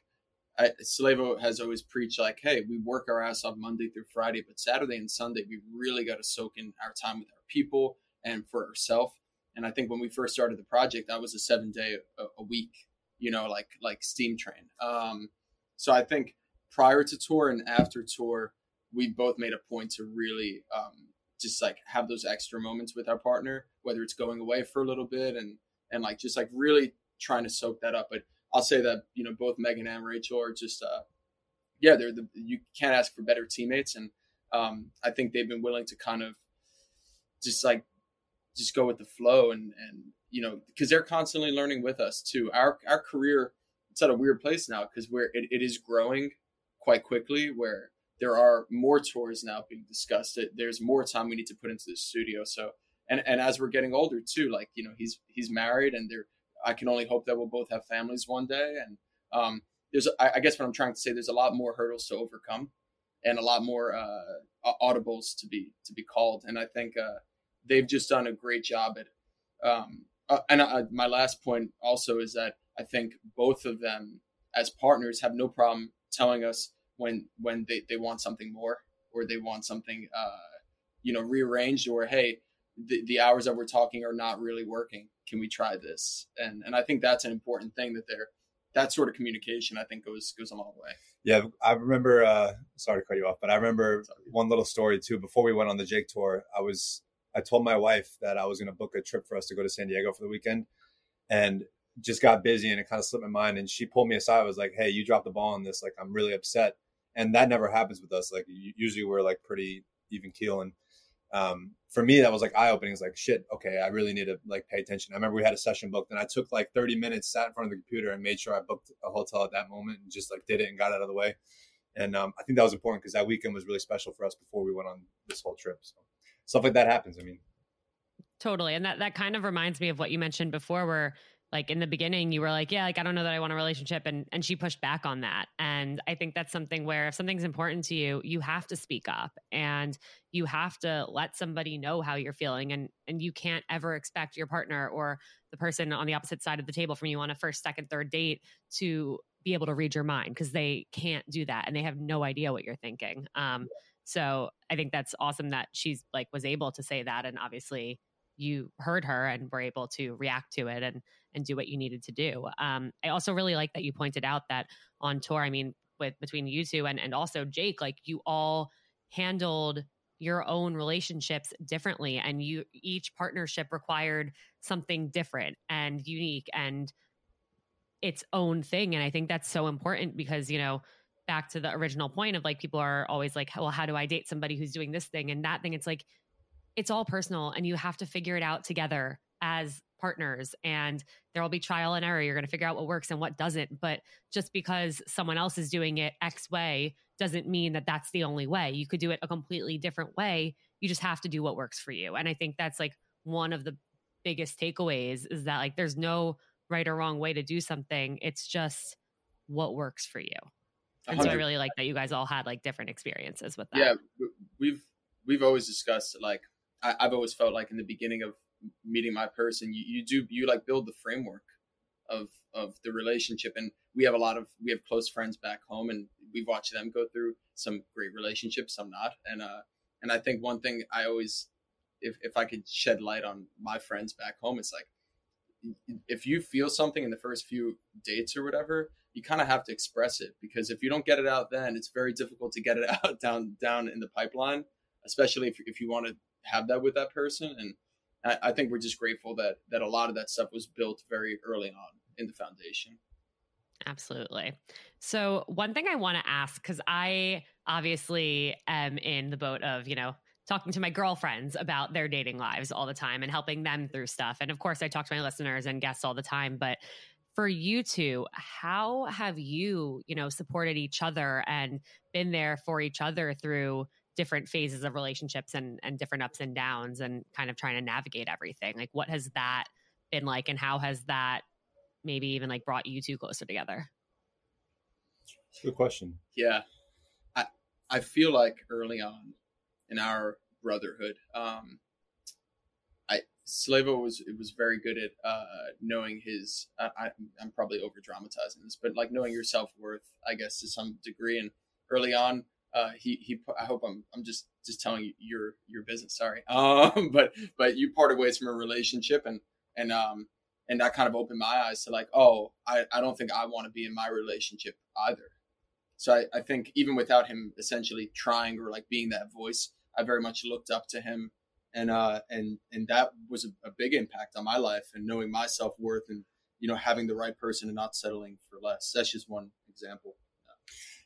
S3: I, Slavo has always preached like, hey, we work our ass off Monday through Friday, but Saturday and Sunday we really got to soak in our time with our people and for ourselves. And I think when we first started the project, that was a seven day a, a week, you know, like like steam train. Um, so I think prior to tour and after tour, we both made a point to really um, just like have those extra moments with our partner, whether it's going away for a little bit and and like just like really trying to soak that up. But I'll say that you know both Megan and Rachel are just uh, yeah they're the you can't ask for better teammates, and um, I think they've been willing to kind of just like just go with the flow and and you know because they're constantly learning with us too. Our our career it's at a weird place now because we're it, it is growing quite quickly where there are more tours now being discussed. There's more time we need to put into the studio. So and and as we're getting older too, like you know he's he's married and they're I can only hope that we'll both have families one day. And um, there's, I, I, guess, what I'm trying to say, there's a lot more hurdles to overcome, and a lot more uh, audibles to be to be called. And I think uh, they've just done a great job at. Um, uh, and uh, my last point also is that I think both of them, as partners, have no problem telling us when when they, they want something more or they want something, uh, you know, rearranged or hey, the, the hours that we're talking are not really working. Can we try this? And and i think that's an important thing that they're that sort of communication i think goes goes a long way.
S4: Yeah i remember uh sorry to cut you off but i remember one little story too. Before we went on the jake tour i was i told my wife that i was going to book a trip for us to go to san diego for the weekend and just got busy and it kind of slipped my mind and she pulled me aside I was like hey you dropped the ball on this. Like i'm really upset and that never happens with us like usually we're like pretty even keel and um, for me that was like eye opening. It's like shit. Okay, I really need to like pay attention. I remember we had a session booked, and I took like 30 minutes, sat in front of the computer, and made sure I booked a hotel at that moment, and just like did it and got out of the way. And um, I think that was important because that weekend was really special for us before we went on this whole trip. So stuff like that happens. I mean,
S1: totally, and that that kind of reminds me of what you mentioned before, where like in the beginning you were like yeah like i don't know that i want a relationship and and she pushed back on that. And i think that's something where if something's important to you you have to speak up and you have to let somebody know how you're feeling. And and you can't ever expect your partner or the person on the opposite side of the table from you on a first second third date to be able to read your mind because they can't do that and they have no idea what you're thinking. Um so i think that's awesome that she's like was able to say that and obviously you heard her and were able to react to it and and do what you needed to do. Um, I also really like that you pointed out that on tour, I mean, with between you two and and also Jake, like you all handled your own relationships differently and you each partnership required something different and unique and its own thing and i think that's so important because you know back to the original point of like people are always like well how do i date somebody who's doing this thing and that thing it's like it's all personal and you have to figure it out together as partners and there will be trial and error. You're going to figure out what works and what doesn't. But just because someone else is doing it X way doesn't mean that that's the only way. You could do it a completely different way. You just have to do what works for you. And I think that's like one of the biggest takeaways is that like there's no right or wrong way to do something. It's just what works for you. And 100. so I really like that you guys all had like different experiences with that.
S3: Yeah, we've we've always discussed like I, have always felt like in the beginning of meeting my person, you, you do you like build the framework of of the relationship, and we have a lot of we have close friends back home, and we've watched them go through some great relationships, some not, and uh and I think one thing I always if if I could shed light on my friends back home, it's like if you feel something in the first few dates or whatever, you kind of have to express it. Because if you don't get it out then, it's very difficult to get it out down down in the pipeline, especially if if you want to have that with that person. And I, I think we're just grateful that that a lot of that stuff was built very early on in the foundation.
S1: Absolutely. So, one thing I want to ask, because I obviously am in the boat of, you know, talking to my girlfriends about their dating lives all the time and helping them through stuff. And of course, I talk to my listeners and guests all the time. But for you two, how have you, you know, supported each other and been there for each other through different phases of relationships and and different ups and downs and kind of trying to navigate everything? Like what has that been like and how has that maybe even like brought you two closer together?
S4: That's a good question.
S3: Yeah. I I feel like early on in our brotherhood, um I Slavo was it was very good at uh knowing his I, I'm probably over dramatizing this, but like knowing your self worth, I guess to some degree. And early on, uh, he he. I hope I'm I'm just just telling you your your business. Sorry, um, but but you parted ways from a relationship, and and um and that kind of opened my eyes to like, oh, I I don't think I want to be in my relationship either. So I, I think even without him essentially trying or like being that voice, I very much looked up to him, and uh and and that was a, a big impact on my life and knowing my self worth and you know having the right person and not settling for less. That's just one example.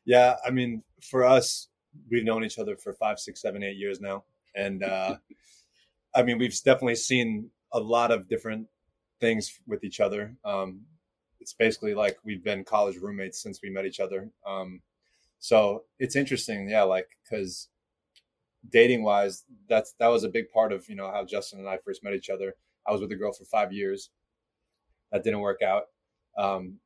S4: Yeah, I mean, for us, we've known each other for five, six, seven, eight years now, and uh, I mean, we've definitely seen a lot of different things with each other. Um, it's basically like we've been college roommates since we met each other. Um, so it's interesting, yeah, like because dating wise, that's that was a big part of you know how Justin and I first met each other. I was with a girl for five years. That didn't work out. Um,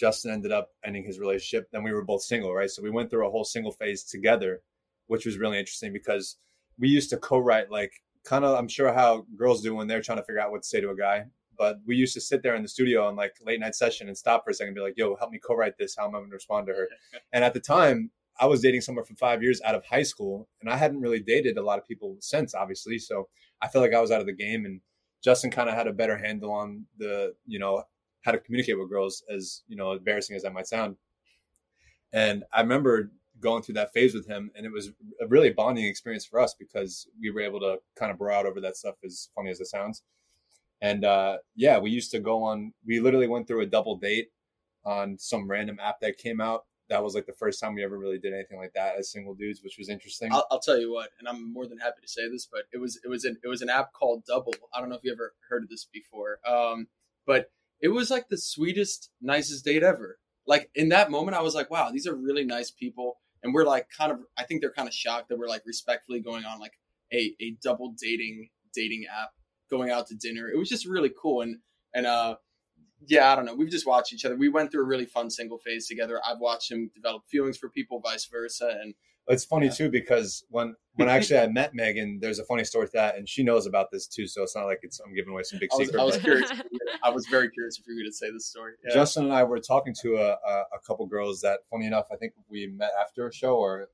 S4: Justin ended up ending his relationship. Then we were both single, right? So we went through a whole single phase together, which was really interesting because we used to co-write like kind of I'm sure how girls do when they're trying to figure out what to say to a guy. But we used to sit there in the studio on like late night session and stop for a second and be like, yo, help me co-write this. How am I going to respond to her? and at the time, I was dating someone for five years out of high school, and I hadn't really dated a lot of people since, obviously. So I felt like I was out of the game, and Justin kind of had a better handle on the, you know, how to communicate with girls, as you know, embarrassing as that might sound. And I remember going through that phase with him, and it was a really bonding experience for us because we were able to kind of bro out over that stuff, as funny as it sounds. And uh, yeah, we used to go on. We literally went through a double date on some random app that came out. That was like the first time we ever really did anything like that as single dudes, which was interesting.
S3: I'll, I'll tell you what, and I'm more than happy to say this, but it was it was an it was an app called Double. I don't know if you ever heard of this before, um, but it was like the sweetest, nicest date ever. Like in that moment, I was like, wow, these are really nice people. And we're like kind of, I think they're kind of shocked that we're like respectfully going on like a, a double dating, dating app, going out to dinner. It was just really cool. And, and, uh, yeah, I don't know. We've just watched each other. We went through a really fun single phase together. I've watched him develop feelings for people, vice versa. And
S4: it's funny yeah. too because when when actually I met Megan, there's a funny story with that, and she knows about this too. So it's not like it's I'm giving away some big
S3: I was,
S4: secret.
S3: I was curious. I was very curious if you were going to say this story.
S4: Yeah. Justin and I were talking to a, a, a couple girls that, funny enough, I think we met after a show, or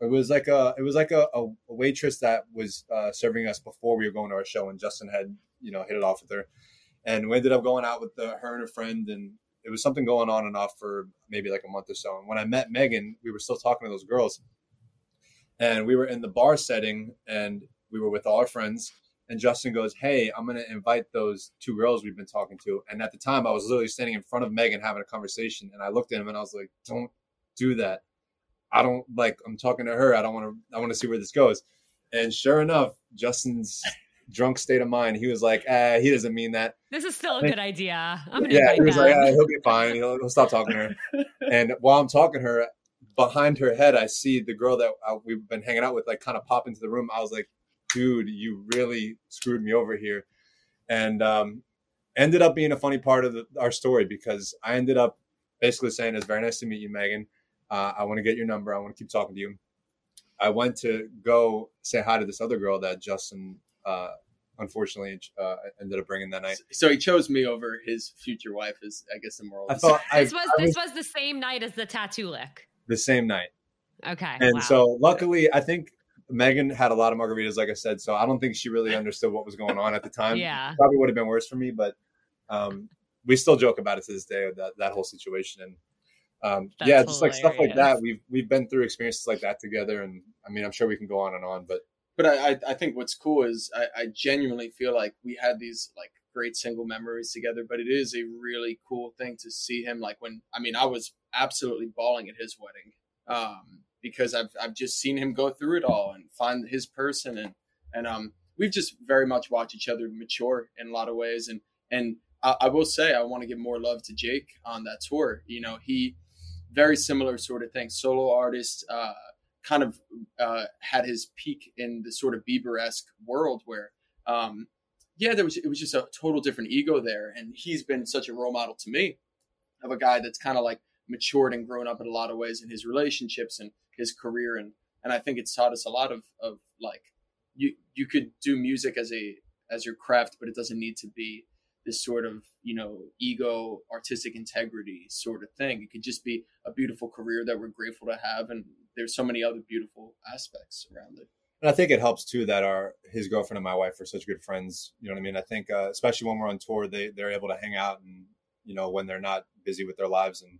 S4: it was like a it was like a, a waitress that was uh, serving us before we were going to our show, and Justin had you know hit it off with her, and we ended up going out with the, her and a friend, and it was something going on and off for maybe like a month or so. And when I met Megan, we were still talking to those girls and we were in the bar setting and we were with all our friends and justin goes hey i'm going to invite those two girls we've been talking to and at the time i was literally standing in front of megan having a conversation and i looked at him and i was like don't do that i don't like i'm talking to her i don't want to i want to see where this goes and sure enough justin's drunk state of mind, he was like, eh, he doesn't mean that.
S1: This is still a good idea. I'm gonna
S4: Yeah, he was
S1: them.
S4: like, eh, he'll be fine. He'll, he'll stop talking to her. And while I'm talking to her, behind her head, I see the girl that uh, we've been hanging out with, like, kind of pop into the room. I was like, dude, you really screwed me over here. And um, ended up being a funny part of the, our story because I ended up basically saying, It's very nice to meet you, Megan. Uh, I want to get your number. I want to keep talking to you. I went to go say hi to this other girl that Justin, uh, unfortunately, uh, ended up bringing that night.
S3: So he chose me over his future wife. Is I guess the moral.
S4: I
S3: of the
S4: thought I,
S1: this was
S4: I
S1: this was the same night as the tattoo lick.
S4: The same night.
S1: Okay.
S4: And
S1: wow.
S4: so luckily, I think Megan had a lot of margaritas, like I said. So I don't think she really understood what was going on at the time.
S1: yeah.
S4: Probably would have been worse for me, but um, we still joke about it to this day, that, that whole situation. And um, yeah, just like stuff like that. We've, we've been through experiences like that together. And I mean, I'm sure we can go on and on, but
S3: but I, I, I think what's cool is I, I genuinely feel like we had these like great single memories together. But it is a really cool thing to see him like when I mean I was absolutely bawling at his wedding um, because I've I've just seen him go through it all and find his person and and um we've just very much watched each other mature in a lot of ways and and I, I will say I want to give more love to Jake on that tour. You know he very similar sort of thing solo artist. Uh, kind of uh, had his peak in the sort of Bieber-esque world where, um, yeah, there was it was just a total different ego there, and he's been such a role model to me of a guy that's kind of like matured and grown up in a lot of ways in his relationships and his career, and and I think it's taught us a lot of of like you you could do music as a as your craft, but it doesn't need to be this sort of you know ego artistic integrity sort of thing. It could just be a beautiful career that we're grateful to have and there's so many other beautiful aspects around it
S4: And I think it helps too that our his girlfriend and my wife are such good friends. You know what I mean? I think uh, especially when we're on tour, they they're able to hang out and you know when they're not busy with their lives and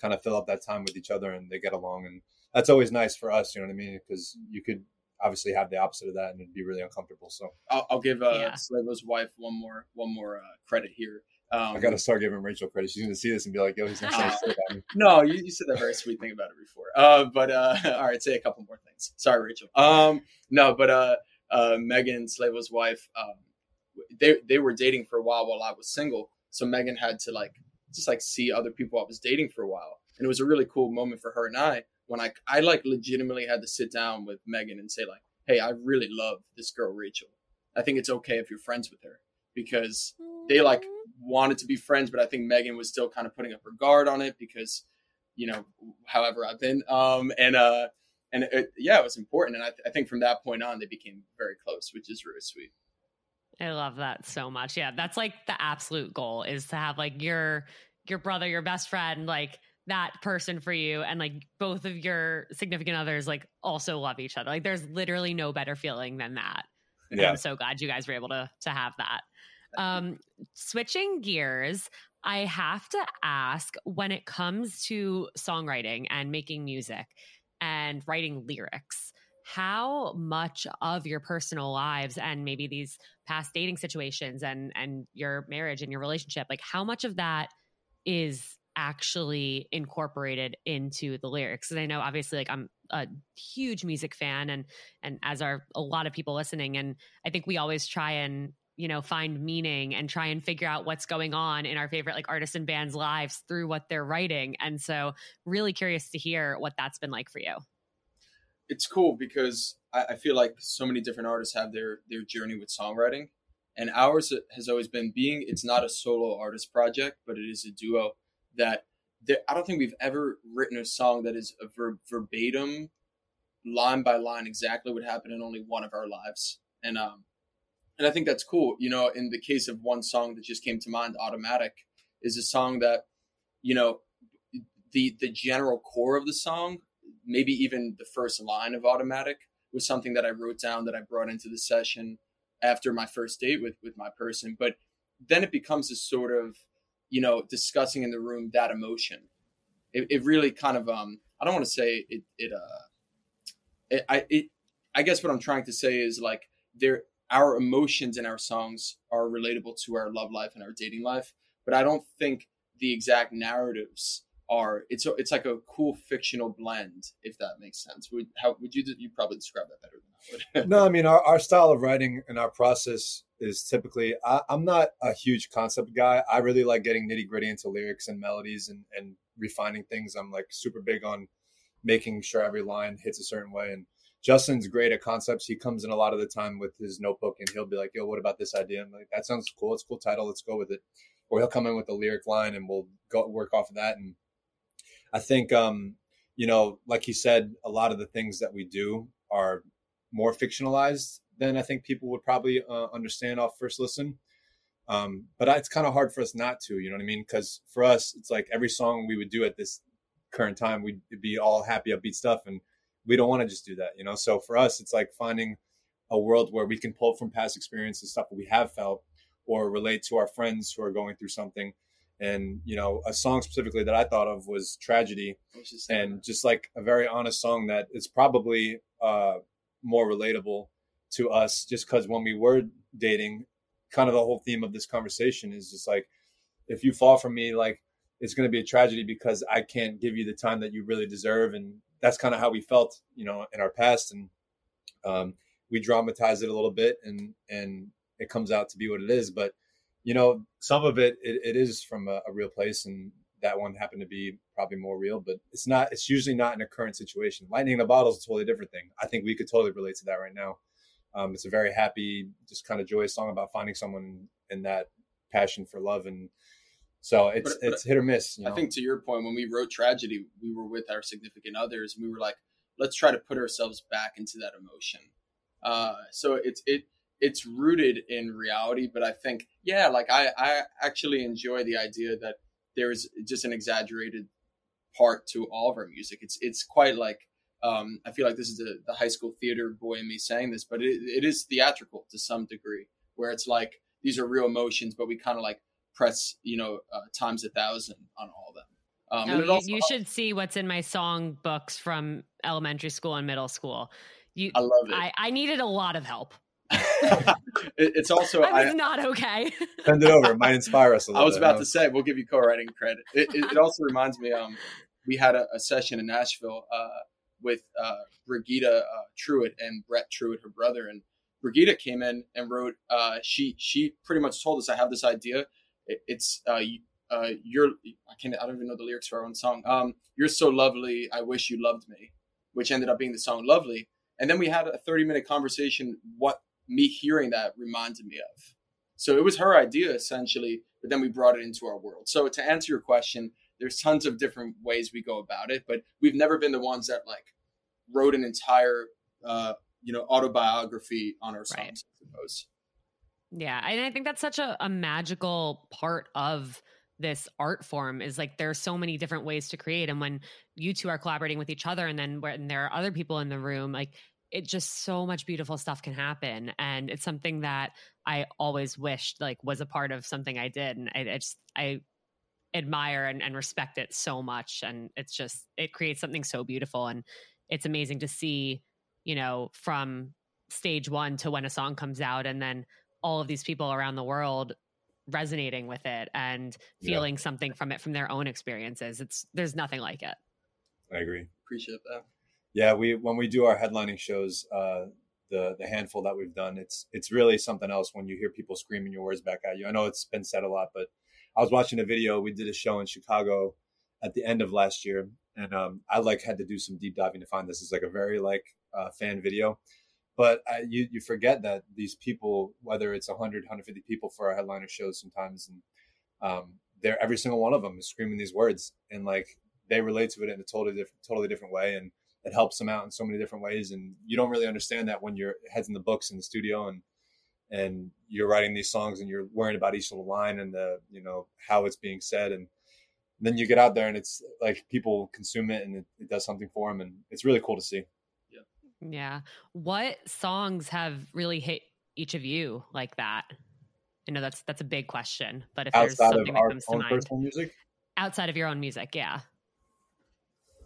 S4: kind of fill up that time with each other and they get along and that's always nice for us. You know what I mean? Because you could obviously have the opposite of that and it'd be really uncomfortable. So
S3: i'll, I'll give uh
S1: Yeah.
S3: Slavo's wife one more one more uh, credit here um,
S4: I got to start giving Rachel credit. She's going to see this and be like, "Yo, he's going to say shit about me."
S3: no you, you said that very sweet thing about it before. Uh but uh all right say a couple more things. Sorry rachel. Um no but uh uh megan slavo's wife um they they were dating for a while while i was single. So megan had to like just like see other people i was dating for a while. And it was a really cool moment for her and i when i i like legitimately had to sit down with megan and say like hey i really love this girl rachel. I think it's okay if you're friends with her because they like wanted to be friends, but I think Megan was still kind of putting up her guard on it because, you know, however I've been. Um, and uh, and it, yeah, it was important, and I, I think from that point on they became very close, which is really sweet.
S1: I love that so much. Yeah, that's like the absolute goal is to have like your your brother, your best friend, like that person for you and like both of your significant others like also love each other. Like there's literally no better feeling than that.
S4: Yeah.
S1: I'm so glad you guys were able to to have that. Um switching gears, I have to ask when it comes to songwriting and making music and writing lyrics, how much of your personal lives and maybe these past dating situations and and your marriage and your relationship, like how much of that is actually incorporated into the lyrics? And I know obviously like I'm a huge music fan and and as are a lot of people listening and I think we always try and you know find meaning and try and figure out what's going on in our favorite like artists and bands lives through what they're writing and so really curious to hear what that's been like for you
S3: It's cool because I, I feel like so many different artists have their their journey with songwriting, and ours uh, has always been being it's not a solo artist project, but it is a duo that there, I don't think we've ever written a song that is ver, verbatim, line by line, exactly what happened in only one of our lives, and um, and I think that's cool. You know, in the case of one song that just came to mind, "Automatic," is a song that, you know, the the general core of the song, maybe even the first line of "Automatic," was something that I wrote down that I brought into the session after my first date with with my person, but then it becomes a sort of you know discussing in the room that emotion it, it really kind of um i don't want to say it it uh it, i it i guess what i'm trying to say is like there our emotions in our songs are relatable to our love life and our dating life but i don't think the exact narratives are it's a, it's like a cool fictional blend if that makes sense would how would you you probably describe that better than I would?
S4: no, I mean our, our style of writing and our process is typically I, am not a huge concept guy. I really like getting nitty gritty into lyrics and melodies and, and refining things. I'm like super big on making sure every line hits a certain way. And Justin's great at concepts. He comes in a lot of the time with his notebook and he'll be like, "Yo, what about this idea?" I'm like, "That sounds cool. It's a cool title. Let's go with it." Or he'll come in with a lyric line and we'll go work off of that. And I think, um, you know, like he said, a lot of the things that we do are more fictionalized than I think people would probably uh, understand off first listen. Um, but it's kind of hard for us not to, you know what I mean? Because for us, it's like every song we would do at this current time, we'd be all happy, upbeat stuff, and we don't want to just do that, you know. So for us, it's like finding a world where we can pull from past experiences, stuff that we have felt, or relate to our friends who are going through something. And you know, a song specifically that I thought of was "Tragedy," and just like a very honest song that is probably uh, more relatable to us, just because when we were dating, kind of the whole theme of this conversation is just like if you fall from me like it's going to be a tragedy because i can't give you the time that you really deserve. And that's kind of how we felt you know in our past. And um, we dramatize it a little bit and and it comes out to be what it is. But you know some of it it, it is from a, a real place. And that one happened to be probably more real but it's not it's usually not in a current situation. Lightning in a bottle is a totally different thing. I think we could totally relate to that right now um, it's a very happy, just kind of joyous song about finding someone in that passion for love, and so it's but, it's hit or miss.
S3: You know? I think to your point, when we wrote tragedy, we were with our significant others, and we were like, let's try to put ourselves back into that emotion. Uh, so it's it it's rooted in reality, but I think yeah, like I I actually enjoy the idea that there's just an exaggerated part to all of our music. It's it's quite like um, I feel like this is the, the high school theater boy in me saying this, but it, it is theatrical to some degree, where it's like these are real emotions, but we kind of like press, you know, uh, times a thousand on all of them.
S1: Um, oh, you, also, you, should see what's in my song books from elementary school and middle school. You,
S3: I love it.
S1: I, I needed a lot of help.
S3: it, it's also
S1: I was I, not okay.
S4: send it over. It might inspire us a little.
S3: I was
S4: bit,
S3: about to say we'll give you co-writing credit. It, it, it also reminds me. Um, we had a, a session in Nashville. Uh, with uh, Brigida uh, Truitt and Brett Truitt, her brother. And Brigida came in and wrote. Uh, she she pretty much told us, "I have this idea. It, it's uh, uh, you're I can't I don't even know the lyrics for our own song. Um, you're so lovely. I wish you loved me," which ended up being the song "Lovely." And then we had a 30 minute conversation. What me hearing that reminded me of. So it was her idea essentially, but then we brought it into our world. So to answer your question, there's tons of different ways we go about it, but we've never been the ones that like wrote an entire uh, you know autobiography on our songs. Right. I suppose.
S1: Yeah, and I think that's such a, a magical part of this art form is like there are so many different ways to create and when you two are collaborating with each other and then when there are other people in the room like it just so much beautiful stuff can happen and it's something that i always wished like was a part of something i did and i, I just i admire and, and respect it so much and it's just it creates something so beautiful and it's amazing to see you know from stage one to when a song comes out and then all of these people around the world resonating with it and feeling yeah. something from it from their own experiences. It's there's nothing like it.
S4: I agree.
S3: Appreciate that.
S4: Yeah we when we do our headlining shows uh the the handful that we've done it's it's really something else when you hear people screaming your words back at you. I know it's been said a lot but I was watching a video. We did a show in Chicago at the end of last year, and um, I like had to do some deep diving to find this. It's like a very like uh, fan video, but I, you you forget that these people, whether it's 100, 150 people for our headliner shows sometimes, and um, they're every single one of them is screaming these words, and like they relate to it in a totally different, totally different way, and it helps them out in so many different ways. And you don't really understand that when your head's in the books in the studio and and you're writing these songs and you're worrying about each little line and the you know how it's being said. And then you get out there and it's like people consume it and it, it does something for them and it's really cool to see.
S1: Yeah. Yeah. What songs have really hit each of you like that? I know that's that's a big question but if outside there's something that comes to mind. personal music? Outside of your own music yeah.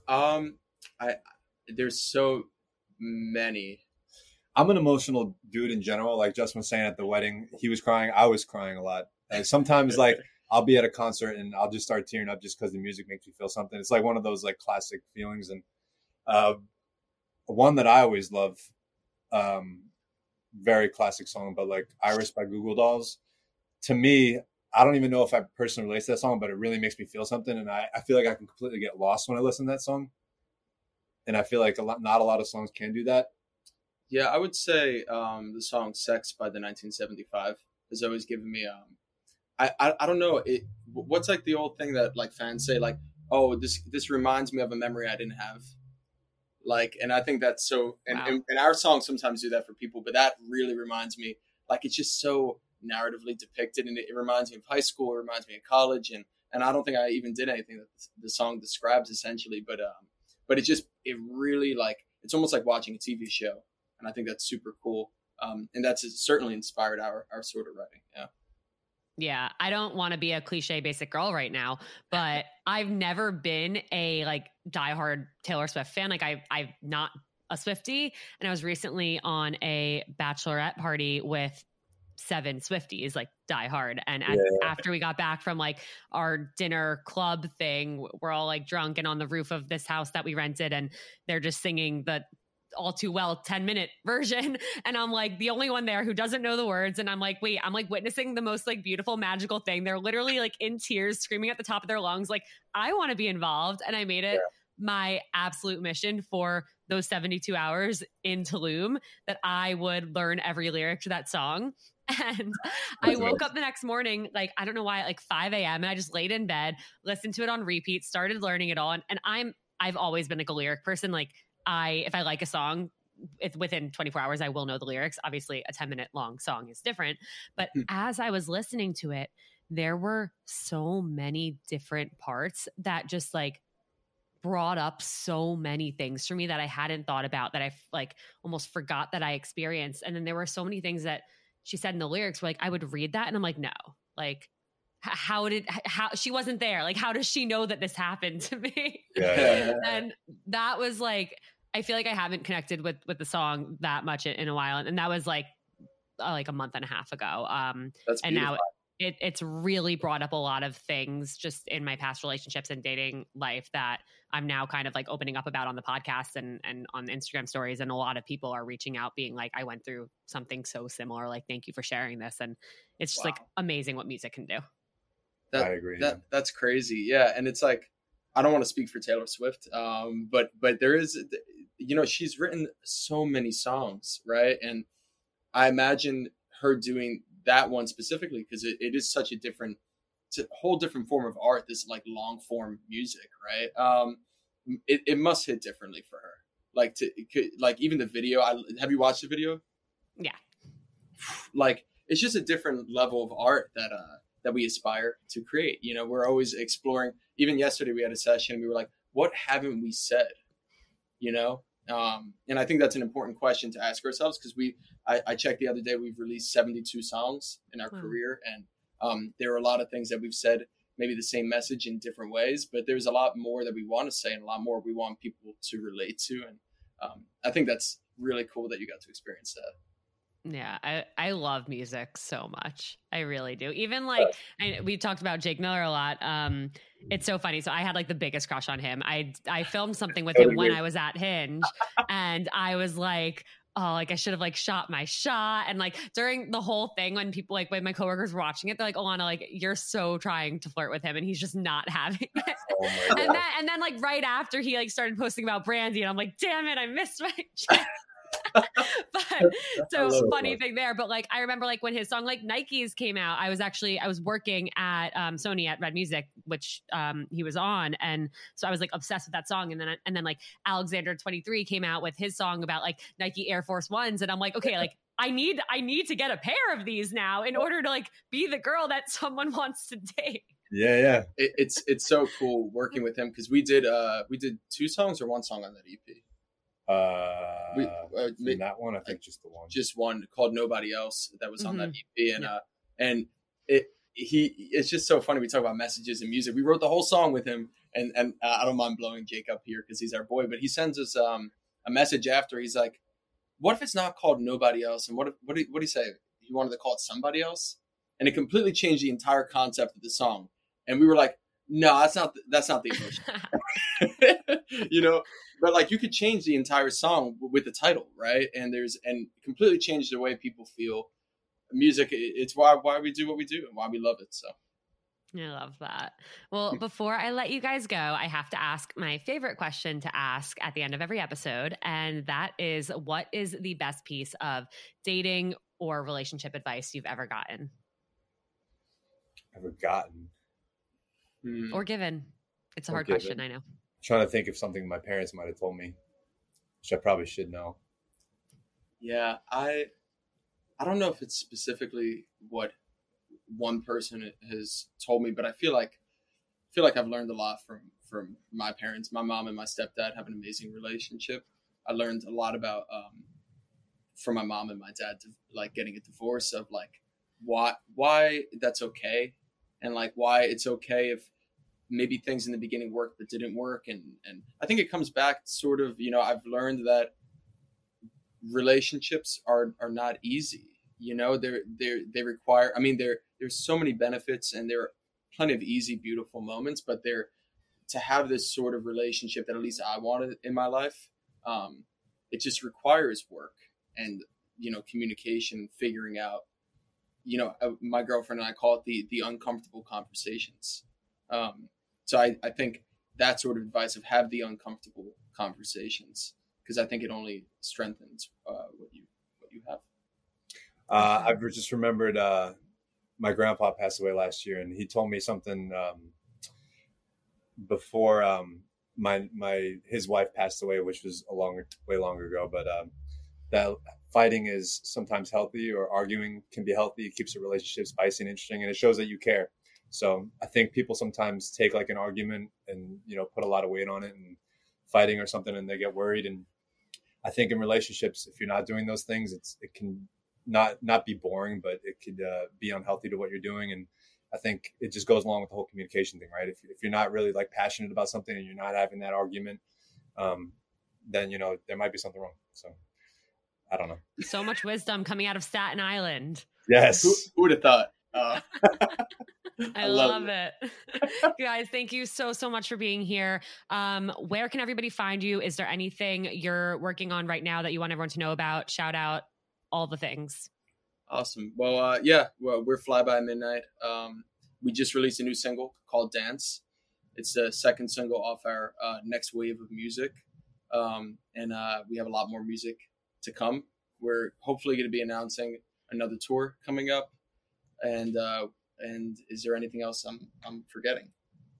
S3: Um i there's so many
S4: I'm an emotional dude in general. Like Justin was saying at the wedding, he was crying. I was crying a lot. And sometimes like I'll be at a concert and I'll just start tearing up just because the music makes me feel something. It's like one of those like classic feelings. And uh, one that I always love um, very classic song, but like Iris by Goo Goo Dolls, to me, I don't even know if I personally relate to that song, but it really makes me feel something. And I, I feel like I can completely get lost when I listen to that song. And I feel like a lot, not a lot of songs can do that.
S3: Yeah, I would say um, the song "Sex" by the 1975 has always given me. Um, I, I I don't know it. What's like the old thing that like fans say like, oh, this this reminds me of a memory I didn't have. Like, and I think that's so. And,
S1: Wow.
S3: and, and our songs sometimes do that for people, but that really reminds me. Like, it's just so narratively depicted, and it, it reminds me of high school. It reminds me of college, and and I don't think I even did anything that the song describes essentially, but um, but it just it really like it's almost like watching a TV show, and I think that's super cool. Um, and that's certainly inspired our our sort of writing. Yeah.
S1: Yeah, I don't want to be a cliche basic girl right now, but I've never been a like diehard Taylor Swift fan. Like I I'm not a Swifty, and I was recently on a bachelorette party with seven Swifties, like diehard. And at, after we got back from like our dinner club thing, we're all like drunk and on the roof of this house that we rented, and they're just singing the all too well 10 minute version and i'm like the only one there who doesn't know the words and i'm like wait i'm like witnessing the most like beautiful magical thing they're literally like in tears screaming at the top of their lungs like i want to be involved and i made it my absolute mission for those 72 hours in Tulum that I would learn every lyric to that song. And I woke up the next morning, like, I don't know why, like 5 a.m. And I just laid in bed, listened to it on repeat, started learning it all. And, and I'm, I've always been like a lyric person. Like, I, if I like a song, it's within 24 hours, I will know the lyrics. Obviously, a 10 minute long song is different. But
S3: Hmm.
S1: as I was listening to it, there were so many different parts that just like brought up so many things for me that I hadn't thought about that I like almost forgot that I experienced. And then there were so many things that she said in the lyrics where like I would read that and I'm like, no, like how did how she wasn't there? Like how does she know that this happened to me?
S4: Yeah,
S1: and that was like I feel like I haven't connected with with the song that much in, in a while, and that was like uh, like a month and a half ago. Um,
S3: That's
S1: and now it, it's really brought up a lot of things just in my past relationships and dating life that I'm now kind of like opening up about on the podcast and and on Instagram stories. And a lot of people are reaching out, being like, "I went through something so similar. Like, thank you for sharing this." And it's just like amazing what music can do.
S3: That,
S4: I agree.
S3: That that's crazy. Yeah, and it's like I don't want to speak for Taylor Swift, um, but but there is, you know, she's written so many songs, right? And I imagine her doing that one specifically because it, it is such a different, it's a whole different form of art. This like long form music, right? Um, it it must hit differently for her. Like to could- like even the video. I have you watched the video?
S1: Yeah.
S3: Like it's just a different level of art that uh that we aspire to create. You know, we're always exploring. Even yesterday, we had a session. We were like, "What haven't we said?" You know, um, and I think that's an important question to ask ourselves because we. I, I checked the other day. We've released seventy-two songs in our
S1: Wow.
S3: career, and um, there are a lot of things that we've said. Maybe the same message in different ways, but there's a lot more that we want to say, and a lot more we want people to relate to. And um, I think that's really cool that you got to experience that.
S1: Yeah, I, I love music so much. I really do. Even like I, we talked about Jake Miller a lot. Um, it's so funny. So I had like the biggest crush on him. I I filmed something with
S3: So
S1: him when. I was at Hinge, and I was like, oh, like I should have like shot my shot. And like during the whole thing, when people like when my coworkers were watching it, they're like, Alana, like you're so trying to flirt with him, and he's just not having it.
S4: Oh
S1: and then and then like right after he like started posting about Brandy, and I'm like, damn it, I missed my chance. but so
S4: So
S1: funny
S4: funny.
S1: thing there. But like I remember like when his song like Nikes came out, I was actually I was working at um, Sony at Red Music, which um, he was on, and so I was like obsessed with that song. And then and then like Alexander Twenty Three came out with his song about like Nike Air Force Ones, and I'm like, okay, like. I need I need to get a pair of these now in order to like be the girl that someone wants to date.
S4: Yeah, yeah.
S3: it, it's it's so cool working with him because we did uh we did two songs or one song on that EP.
S4: Uh,
S3: We- uh,
S4: in
S3: ma-
S4: that one, I think just the one.
S3: Just one called Nobody Else that was on that
S1: Mm-hmm.
S3: EP, and uh and it he it's just so funny. We talk about messages and music. We wrote the whole song with him, and and uh, I don't mind blowing Jake up here because he's our boy, but he sends us um a message after. He's like, "What if it's not called Nobody Else?" And what if, what do what do you say? He wanted to call it somebody else, and it completely changed the entire concept of the song. And we were like, No, that's not that's not the emotion. you know, but like you could change the entire song with the title, right? And there's and completely change the way people feel. Music, it's why why we do what we do and why we love it. So.
S1: I love that. Well, before I let you guys go, I have to ask my favorite question to ask at the end of every episode. And that is what is the best piece of dating or relationship advice you've ever gotten?
S4: Ever gotten?
S3: Hmm.
S1: Or given? It's a
S4: Or
S1: hard
S4: given.
S1: question, I know.
S4: Trying to think of something my parents might have told me, which I probably should know.
S3: Yeah, I I don't know if it's specifically what one person has told me, but I feel like I feel like I've learned a lot from from my parents. My mom and my stepdad have an amazing relationship. I learned a lot about um, from my mom and my dad to like getting a divorce of like why why that's okay and like why it's okay if maybe things in the beginning worked that didn't work. And and I think it comes back sort of you know I've learned that relationships are are not easy. You know they're they're they require i mean there there's so many benefits and there are plenty of easy beautiful moments but they're to have this sort of relationship that at least i wanted in my life um it just requires work and you know communication figuring out you know uh, my girlfriend and i call it the the uncomfortable conversations. Um so i i think that sort of advice of have the uncomfortable conversations because I think it only strengthens uh, what you what you have.
S4: Uh, I've just remembered uh, my grandpa passed away last year, and he told me something um, before um, my my his wife passed away, which was a long way longer ago. But um, that fighting is sometimes healthy, or arguing can be healthy. It keeps the relationship spicy and interesting, and it shows that you care. So I think people sometimes take like an argument and you know put a lot of weight on it and fighting or something, and they get worried. And I think in relationships, if you're not doing those things, it's it can not not be boring, but it could uh, be unhealthy to what you're doing. And I think it just goes along with the whole communication thing, right? If if you're not really like passionate about something and you're not having that argument, um, then you know there might be something wrong. So I don't know.
S1: So much wisdom coming out of Staten Island.
S4: Yes.
S3: Who, who would have thought? Uh,
S1: I,
S3: I love
S1: love, it. Guys, thank you so, so much for being here. Um, where can everybody find you? Is there anything you're working on right now that you want everyone to know about? Shout out all the things.
S3: awesome. Well, uh, yeah, well, we're Fly By Midnight. Um, we just released a new single called Dance. It's the second single off our uh, next wave of music, um, and uh, we have a lot more music to come. We're hopefully going to be announcing another tour coming up, and uh, and is there anything else I'm I'm forgetting?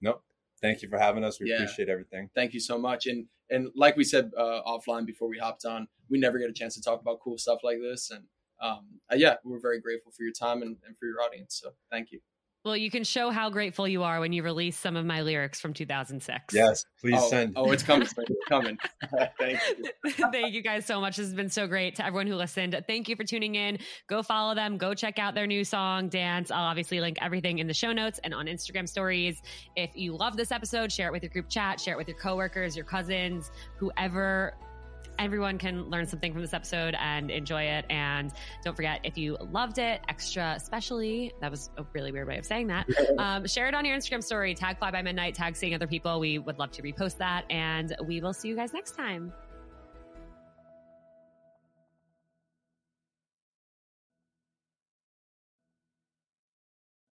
S4: Nope. Thank you for having us. We
S3: Yeah.
S4: appreciate everything.
S3: thank you so much and and like we said uh, offline before we hopped on we never get a chance to talk about cool stuff like this and um, uh, yeah we're very grateful for your time and, and for your audience so thank you
S1: Well, you can show how grateful you are when you release some of my lyrics from 2006.
S4: Yes. Please
S3: oh,
S4: send.
S3: oh it's coming it's coming thank you
S1: Thank you guys so much. This has been so great to everyone who listened. Thank you for tuning in. Go follow them. Go check out their new song, Dance. I'll obviously link everything in the show notes and on Instagram stories. If you love this episode, share it with your group chat, share it with your coworkers, your cousins, whoever. Everyone can learn something from this episode and enjoy it. And don't forget, if you loved it, extra especially, that was a really weird way of saying that. Um, share it on your Instagram story, tag Fly by Midnight, tag seeing other people. We would love to repost that. And we will see you guys next time.